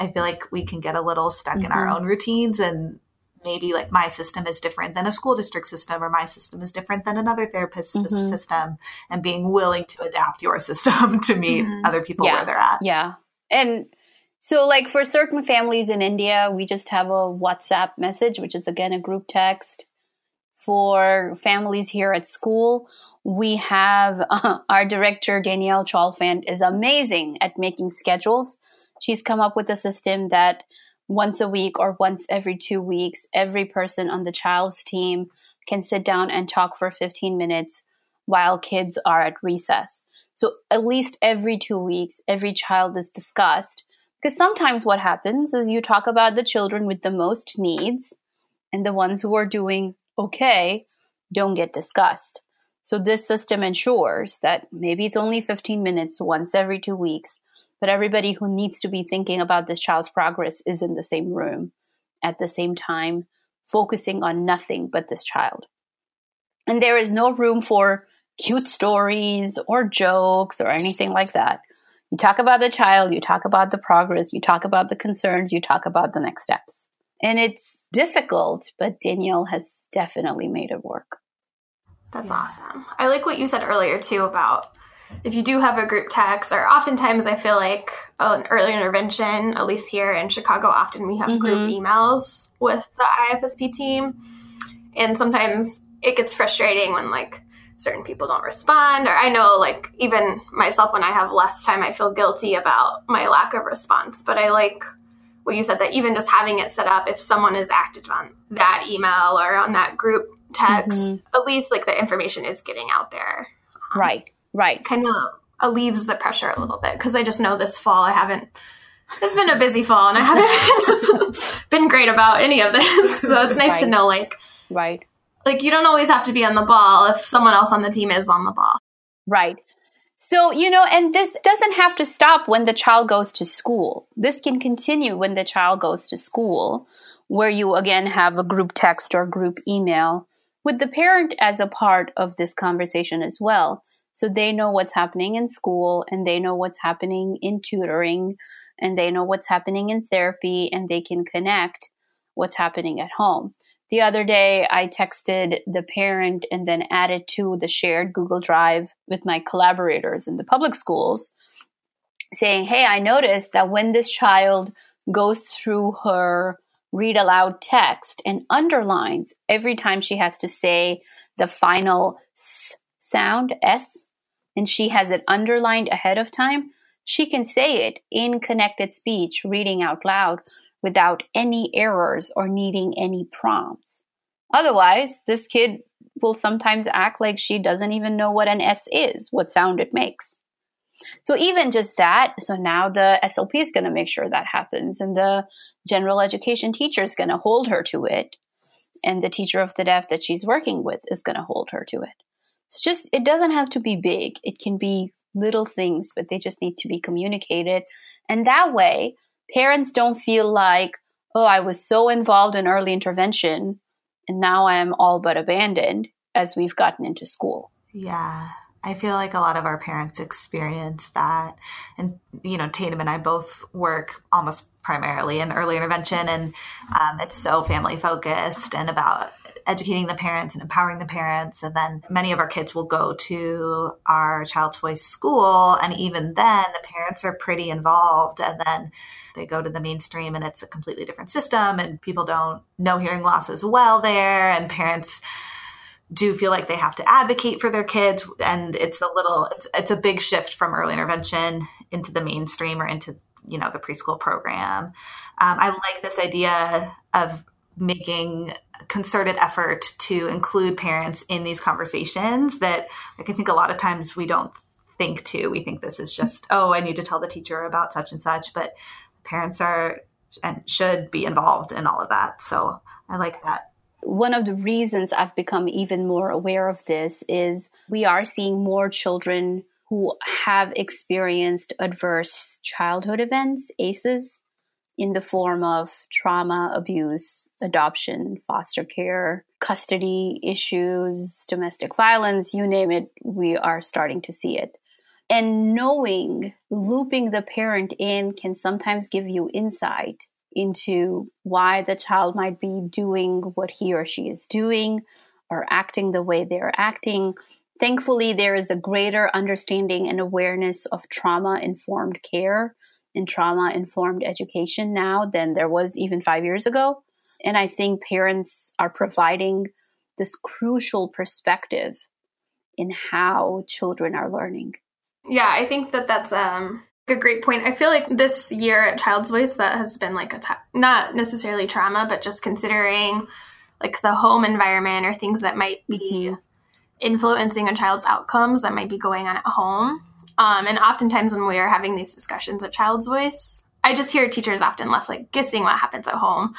I feel like we can get a little stuck mm-hmm. in our mm-hmm. own routines and maybe like my system is different than a school district system or my system is different than another therapist mm-hmm. system and being willing to adapt your [laughs] system to meet mm-hmm. other people yeah. where they're at yeah and so like for certain families in india we just have a whatsapp message which is again a group text for families here at school we have [laughs] uh, our director danielle chalfant is amazing at making schedules she's come up with a system that once a week or once every two weeks, every person on the child's team can sit down and talk for 15 minutes while kids are at recess. So at least every two weeks, every child is discussed. Because sometimes what happens is you talk about the children with the most needs, and the ones who are doing okay don't get discussed. So this system ensures that maybe it's only 15 minutes once every two weeks, but everybody who needs to be thinking about this child's progress is in the same room at the same time, focusing on nothing but this child. And there is no room for cute stories or jokes or anything like that. You talk about the child, you talk about the progress, you talk about the concerns, you talk about the next steps. And it's difficult, but Danielle has definitely made it work. That's awesome. I like what you said earlier too about if you do have a group text, or oftentimes I feel like an early intervention, at least here in Chicago, often we have mm-hmm. group emails with the IFSP team. And sometimes it gets frustrating when like certain people don't respond. Or I know like even myself when I have less time, I feel guilty about my lack of response. But I like what you said that even just having it set up, if someone is active on that email or on that group text, mm-hmm. at least like the information is getting out there. Um, right Right. Kind of alleviates the pressure a little bit because I just know this fall I haven't. It's been a busy fall and I haven't [laughs] been great about any of this. So it's nice right. to know, like, right, like you don't always have to be on the ball if someone else on the team is on the ball. Right. So, you know, and this doesn't have to stop when the child goes to school. This can continue when the child goes to school, where you again have a group text or group email with the parent as a part of this conversation as well. So they know what's happening in school and they know what's happening in tutoring and they know what's happening in therapy and they can connect what's happening at home. The other day, I texted the parent and then added to the shared Google Drive with my collaborators in the public schools saying, Hey, I noticed that when this child goes through her read aloud text and underlines every time she has to say the final s sound, S, and she has it underlined ahead of time, she can say it in connected speech, reading out loud without any errors or needing any prompts. Otherwise, this kid will sometimes act like she doesn't even know what an S is, what sound it makes. So even just that, so now the SLP is going to make sure that happens and the general education teacher is going to hold her to it. And the teacher of the deaf that she's working with is going to hold her to it. It's just, it doesn't have to be big. It can be little things, but they just need to be communicated. And that way, parents don't feel like, oh, I was so involved in early intervention and now I am all but abandoned as we've gotten into school. Yeah. I feel like a lot of our parents experience that. And, you know, Tatum and I both work almost primarily in early intervention, and um, it's so family focused and about educating the parents and empowering the parents. And then many of our kids will go to our child's voice school. And even then, the parents are pretty involved. And then they go to the mainstream and it's a completely different system. And people don't know hearing loss as well there. And parents do feel like they have to advocate for their kids and it's a little it's, it's a big shift from early intervention into the mainstream or into you know the preschool program um, i like this idea of making concerted effort to include parents in these conversations that like, I think a lot of times we don't think to. We think this is just, oh, I need to tell the teacher about such and such, but parents are and should be involved in all of that. So I like that. One of the reasons I've become even more aware of this is we are seeing more children who have experienced adverse childhood events, ACEs, in the form of trauma, abuse, adoption, foster care, custody issues, domestic violence, you name it, we are starting to see it. And knowing, looping the parent in can sometimes give you insight into why the child might be doing what he or she is doing or acting the way they're acting. Thankfully, there is a greater understanding and awareness of trauma informed care in trauma informed education now than there was even five years ago. And I think parents are providing this crucial perspective in how children are learning. Yeah, I think that that's um, a great point. I feel like this year at Child's Voice that has been like a not necessarily trauma, but just considering like the home environment or things that might be mm-hmm. influencing a child's outcomes that might be going on at home. Um, and oftentimes when we are having these discussions at Child's Voice, I just hear teachers often left like guessing what happens at home.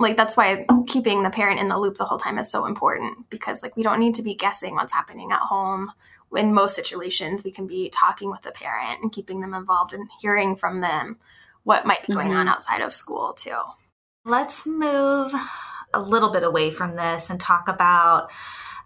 Like that's why keeping the parent in the loop the whole time is so important because like we don't need to be guessing what's happening at home. In most situations, we can be talking with the parent and keeping them involved and hearing from them what might be going mm-hmm. on outside of school too. Let's move a little bit away from this and talk about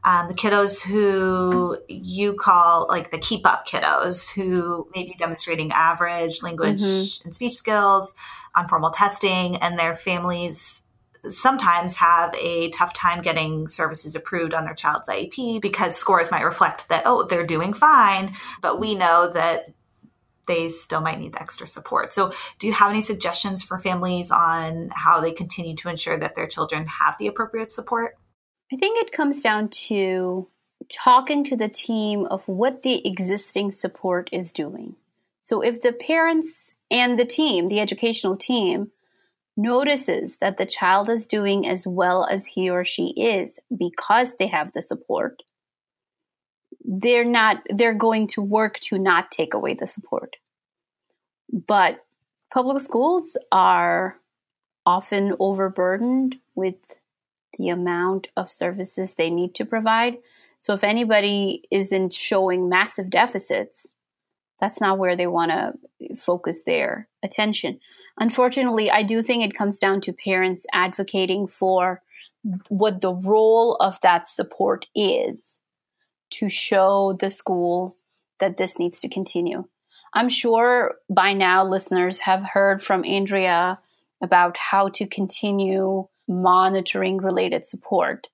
um, the kiddos who you call like the keep up kiddos who may be demonstrating average language mm-hmm. and speech skills on formal testing and their families sometimes have a tough time getting services approved on their child's IEP because scores might reflect that, oh, they're doing fine, but we know that they still might need the extra support. So, do you have any suggestions for families on how they continue to ensure that their children have the appropriate support? I think it comes down to talking to the team of what the existing support is doing. So if the parents and the team, the educational team, notices that the child is doing as well as he or she is because they have the support, they're not they're going to work to not take away the support. But public schools are often overburdened with the amount of services they need to provide. So if anybody isn't showing massive deficits, that's not where they want to focus their attention. Unfortunately, I do think it comes down to parents advocating for what the role of that support is to show the school that this needs to continue. I'm sure by now listeners have heard from Andrea about how to continue monitoring related support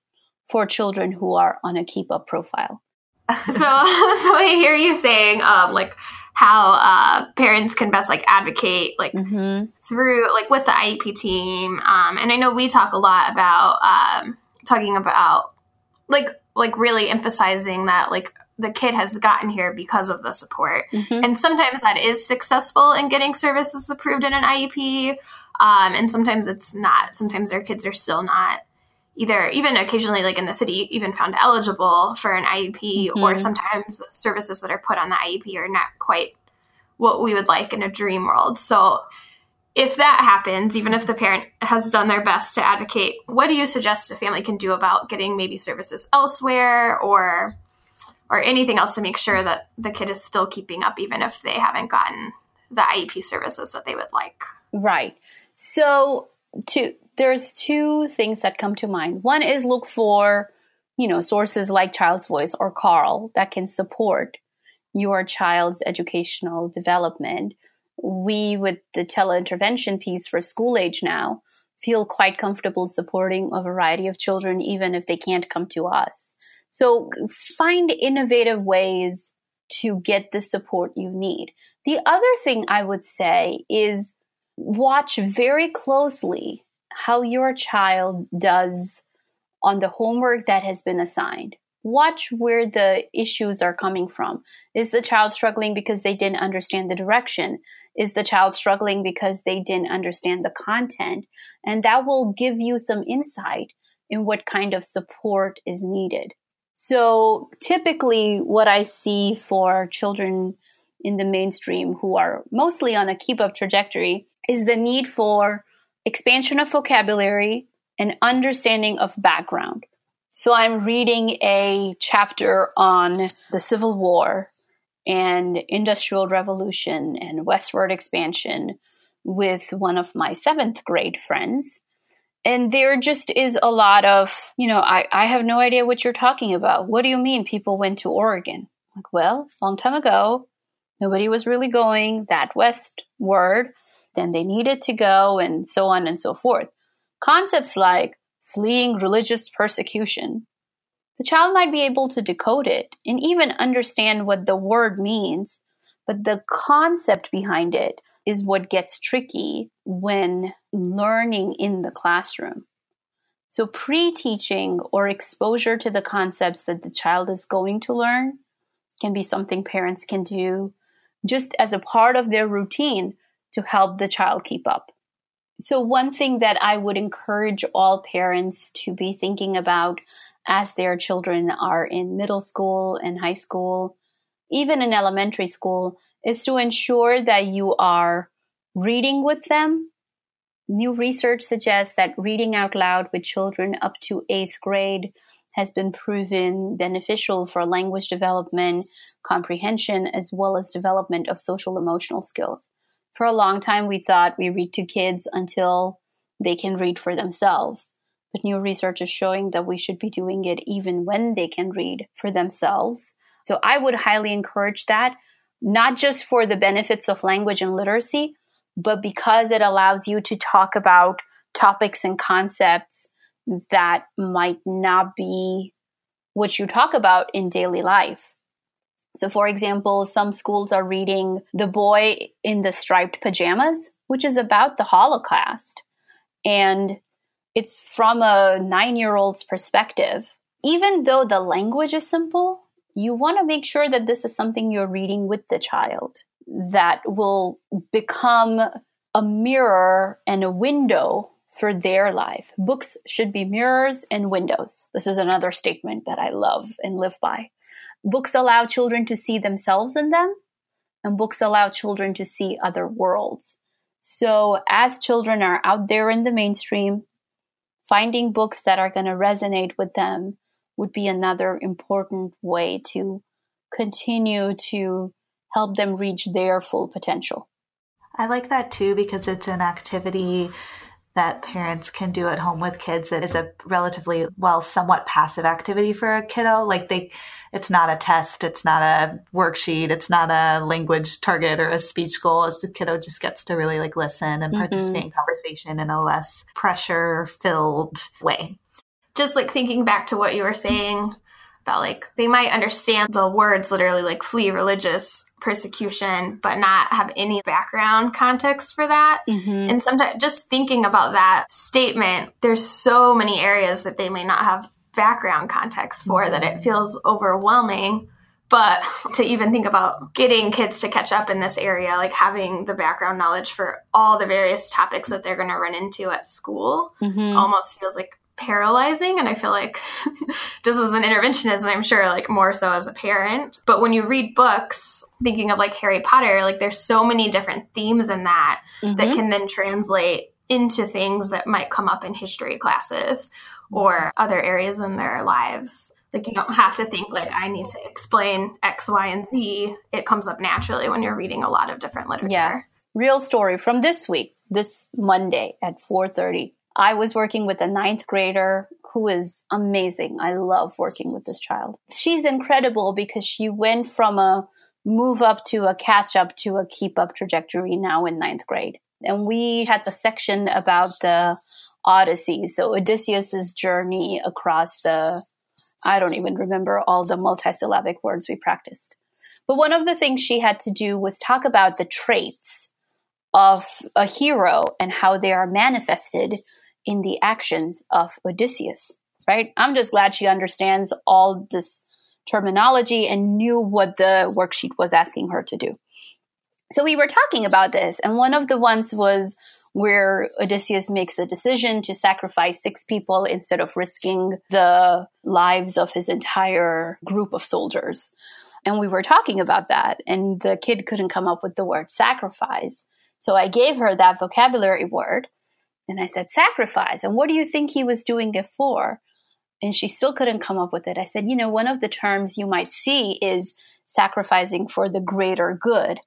for children who are on a keep up profile. [laughs] so, [laughs] so I hear you saying, um, like how uh, parents can best like advocate, like mm-hmm. through like with the IEP team. Um, and I know we talk a lot about um, talking about like like really emphasizing that like the kid has gotten here because of the support, mm-hmm. and sometimes that is successful in getting services approved in an IEP. Um, and sometimes it's not. Sometimes their kids are still not either, even occasionally, like in the city, even found eligible for an IEP, mm-hmm. or sometimes services that are put on the IEP are not quite what we would like in a dream world. So, if that happens, even if the parent has done their best to advocate, what do you suggest a family can do about getting maybe services elsewhere or or anything else to make sure that the kid is still keeping up even if they haven't gotten the IEP services that they would like? Right. So, to there's two things that come to mind. One is look for, you know, sources like Child's Voice or Carle that can support your child's educational development. We, with the teleintervention piece for school age now, feel quite comfortable supporting a variety of children, even if they can't come to us. So find innovative ways to get the support you need. The other thing I would say is watch very closely how your child does on the homework that has been assigned. Watch where the issues are coming from. Is the child struggling because they didn't understand the direction? Is the child struggling because they didn't understand the content? And that will give you some insight in what kind of support is needed. So typically, what I see for children in the mainstream who are mostly on a keep up trajectory is the need for expansion of vocabulary and understanding of background. So I'm reading a chapter on the Civil War and Industrial Revolution and westward expansion with one of my seventh grade friends. And there just is a lot of, you know, I, I have no idea what you're talking about. What do you mean people went to Oregon? Like, well, long time ago, nobody was really going that westward then they needed to go, and so on and so forth. Concepts like fleeing religious persecution. The child might be able to decode it and even understand what the word means, but the concept behind it is what gets tricky when learning in the classroom. So, pre teaching or exposure to the concepts that the child is going to learn can be something parents can do just as a part of their routine to help the child keep up. So, one thing that I would encourage all parents to be thinking about as their children are in middle school and high school, even in elementary school, is to ensure that you are reading with them. New research suggests that reading out loud with children up to eighth grade has been proven beneficial for language development, comprehension, as well as development of social emotional skills. For a long time, we thought we read to kids until they can read for themselves. But new research is showing that we should be doing it even when they can read for themselves. So I would highly encourage that, not just for the benefits of language and literacy, but because it allows you to talk about topics and concepts that might not be what you talk about in daily life. So, for example, some schools are reading The Boy in the Striped Pajamas, which is about the Holocaust. And it's from a nine year old's perspective. Even though the language is simple, you want to make sure that this is something you're reading with the child that will become a mirror and a window for their life. Books should be mirrors and windows. This is another statement that I love and live by. Books allow children to see themselves in them, and books allow children to see other worlds. So, as children are out there in the mainstream, finding books that are going to resonate with them would be another important way to continue to help them reach their full potential. I like that too because it's an activity that parents can do at home with kids that is a relatively well somewhat passive activity for a kiddo like they it's not a test it's not a worksheet it's not a language target or a speech goal as the kiddo just gets to really like listen and mm-hmm. participate in conversation in a less pressure filled way just like thinking back to what you were saying about like they might understand the words literally like flee religious persecution but not have any background context for that mm-hmm. and sometimes just thinking about that statement there's so many areas that they may not have background context for mm-hmm. that it feels overwhelming but to even think about getting kids to catch up in this area like having the background knowledge for all the various topics that they're going to run into at school mm-hmm. almost feels like paralyzing and i feel like [laughs] just as an interventionist and i'm sure like more so as a parent but when you read books thinking of like harry potter like there's so many different themes in that mm-hmm. that can then translate into things that might come up in history classes or other areas in their lives. Like you don't have to think like i need to explain x y and z. It comes up naturally when you're reading a lot of different literature. Yeah. Real story from this week this monday at 4.30 I was working with a ninth grader who is amazing. I love working with this child. She's incredible because she went from a move up to a catch up to a keep up trajectory now in ninth grade. And we had a section about the Odyssey, so Odysseus's journey across the, I don't even remember all the multisyllabic words we practiced. But one of the things she had to do was talk about the traits of a hero and how they are manifested in the actions of Odysseus, right? I'm just glad she understands all this terminology and knew what the worksheet was asking her to do. So we were talking about this, and one of the ones was where Odysseus makes a decision to sacrifice six people instead of risking the lives of his entire group of soldiers. And we were talking about that, and the kid couldn't come up with the word sacrifice. So I gave her that vocabulary word, and I said, sacrifice. And what do you think he was doing it for? And she still couldn't come up with it. I said, you know, one of the terms you might see is sacrificing for the greater good.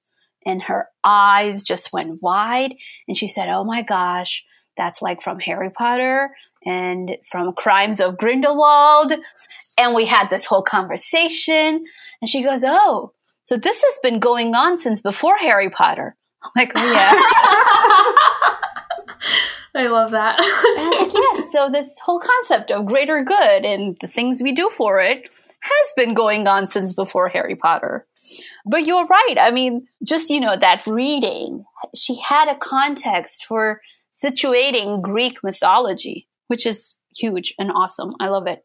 And her eyes just went wide. And she said, oh my gosh, that's like from Harry Potter and from Crimes of Grindelwald. And we had this whole conversation. And she goes, oh, so this has been going on since before Harry Potter. I'm like, oh yeah. [laughs] [laughs] I love that. and I was like, yes. So this whole concept of greater good and the things we do for it has been going on since before Harry Potter. But you're right. I mean, just, you know, that reading, she had a context for situating Greek mythology, which is huge and awesome. I love it.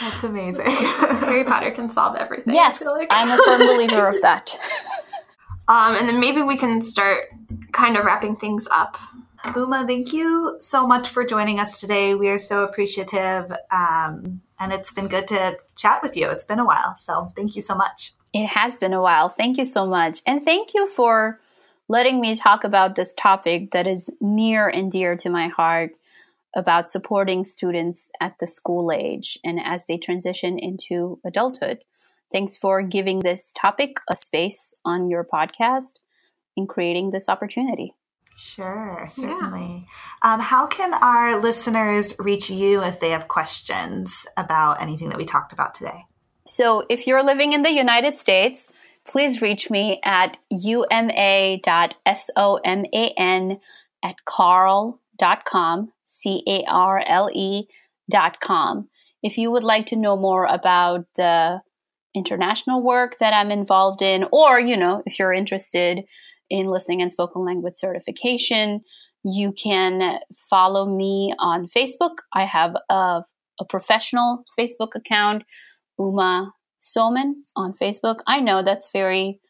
That's amazing. [laughs] Harry Potter can solve everything. Yes, like. I'm a firm believer of that. [laughs] Um, and then maybe we can start kind of wrapping things up. Uma, thank you so much for joining us today. We are so appreciative, um, and it's been good to chat with you. It's been a while, so thank you so much. It has been a while. Thank you so much. And thank you for letting me talk about this topic that is near and dear to my heart about supporting students at the school age and as they transition into adulthood. Thanks for giving this topic a space on your podcast in creating this opportunity. Sure, certainly. Yeah. Um, how can our listeners reach you if they have questions about anything that we talked about today? So, if you're living in the United States, please reach me at uma.soman at carle.com, C A R L E dot com. If you would like to know more about the international work that I'm involved in, or, you know, if you're interested in listening and spoken language certification, you can follow me on Facebook. I have a, a professional Facebook account, Uma Soman on Facebook. I know that's very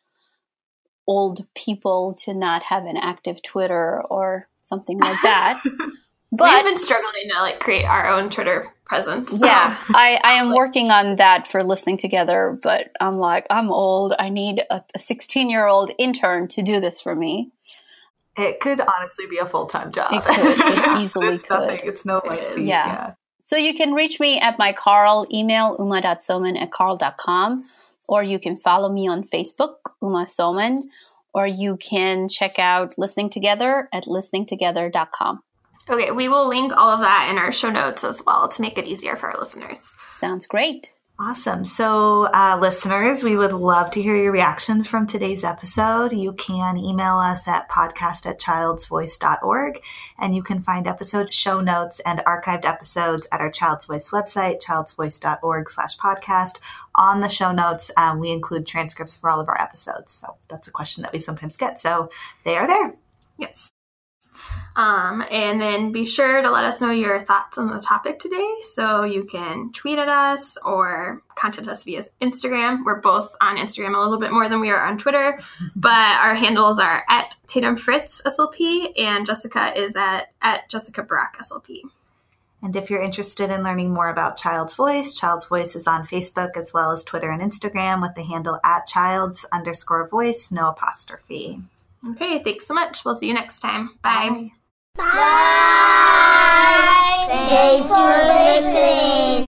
old people to not have an active Twitter or something like that. [laughs] But we've been struggling to like create our own Twitter presence. Yeah, [laughs] I, I am working on that for listening together, but I'm like, I'm old. I need a 16 year old intern to do this for me. It could honestly be a full time job. It could. It [laughs] easily it's could. Nothing, it's no like yeah. yeah. So you can reach me at my Carle email, uma.soman at carle.com, or you can follow me on Facebook, Uma Soman, or you can check out Listening Together at listeningtogether.com. Okay, we will link all of that in our show notes as well to make it easier for our listeners. Sounds great. Awesome. So, uh, listeners, we would love to hear your reactions from today's episode. You can email us at podcast at childsvoice.org, and you can find episode show notes and archived episodes at our Child's Voice website, childsvoice.org slash podcast. On the show notes, um, we include transcripts for all of our episodes. So, that's a question that we sometimes get. So, they are there. Yes. Um, and then be sure to let us know your thoughts on the topic today. So you can tweet at us or contact us via Instagram. We're both on Instagram a little bit more than we are on Twitter, [laughs] but our handles are at Tatum Fritz SLP and Jessica is at, at Jessica Brock SLP. And if you're interested in learning more about Child's Voice, Child's Voice is on Facebook as well as Twitter and Instagram with the handle at child's underscore voice, no apostrophe. Okay, thanks so much. We'll see you next time. Bye. Bye. Bye. Thanks for listening.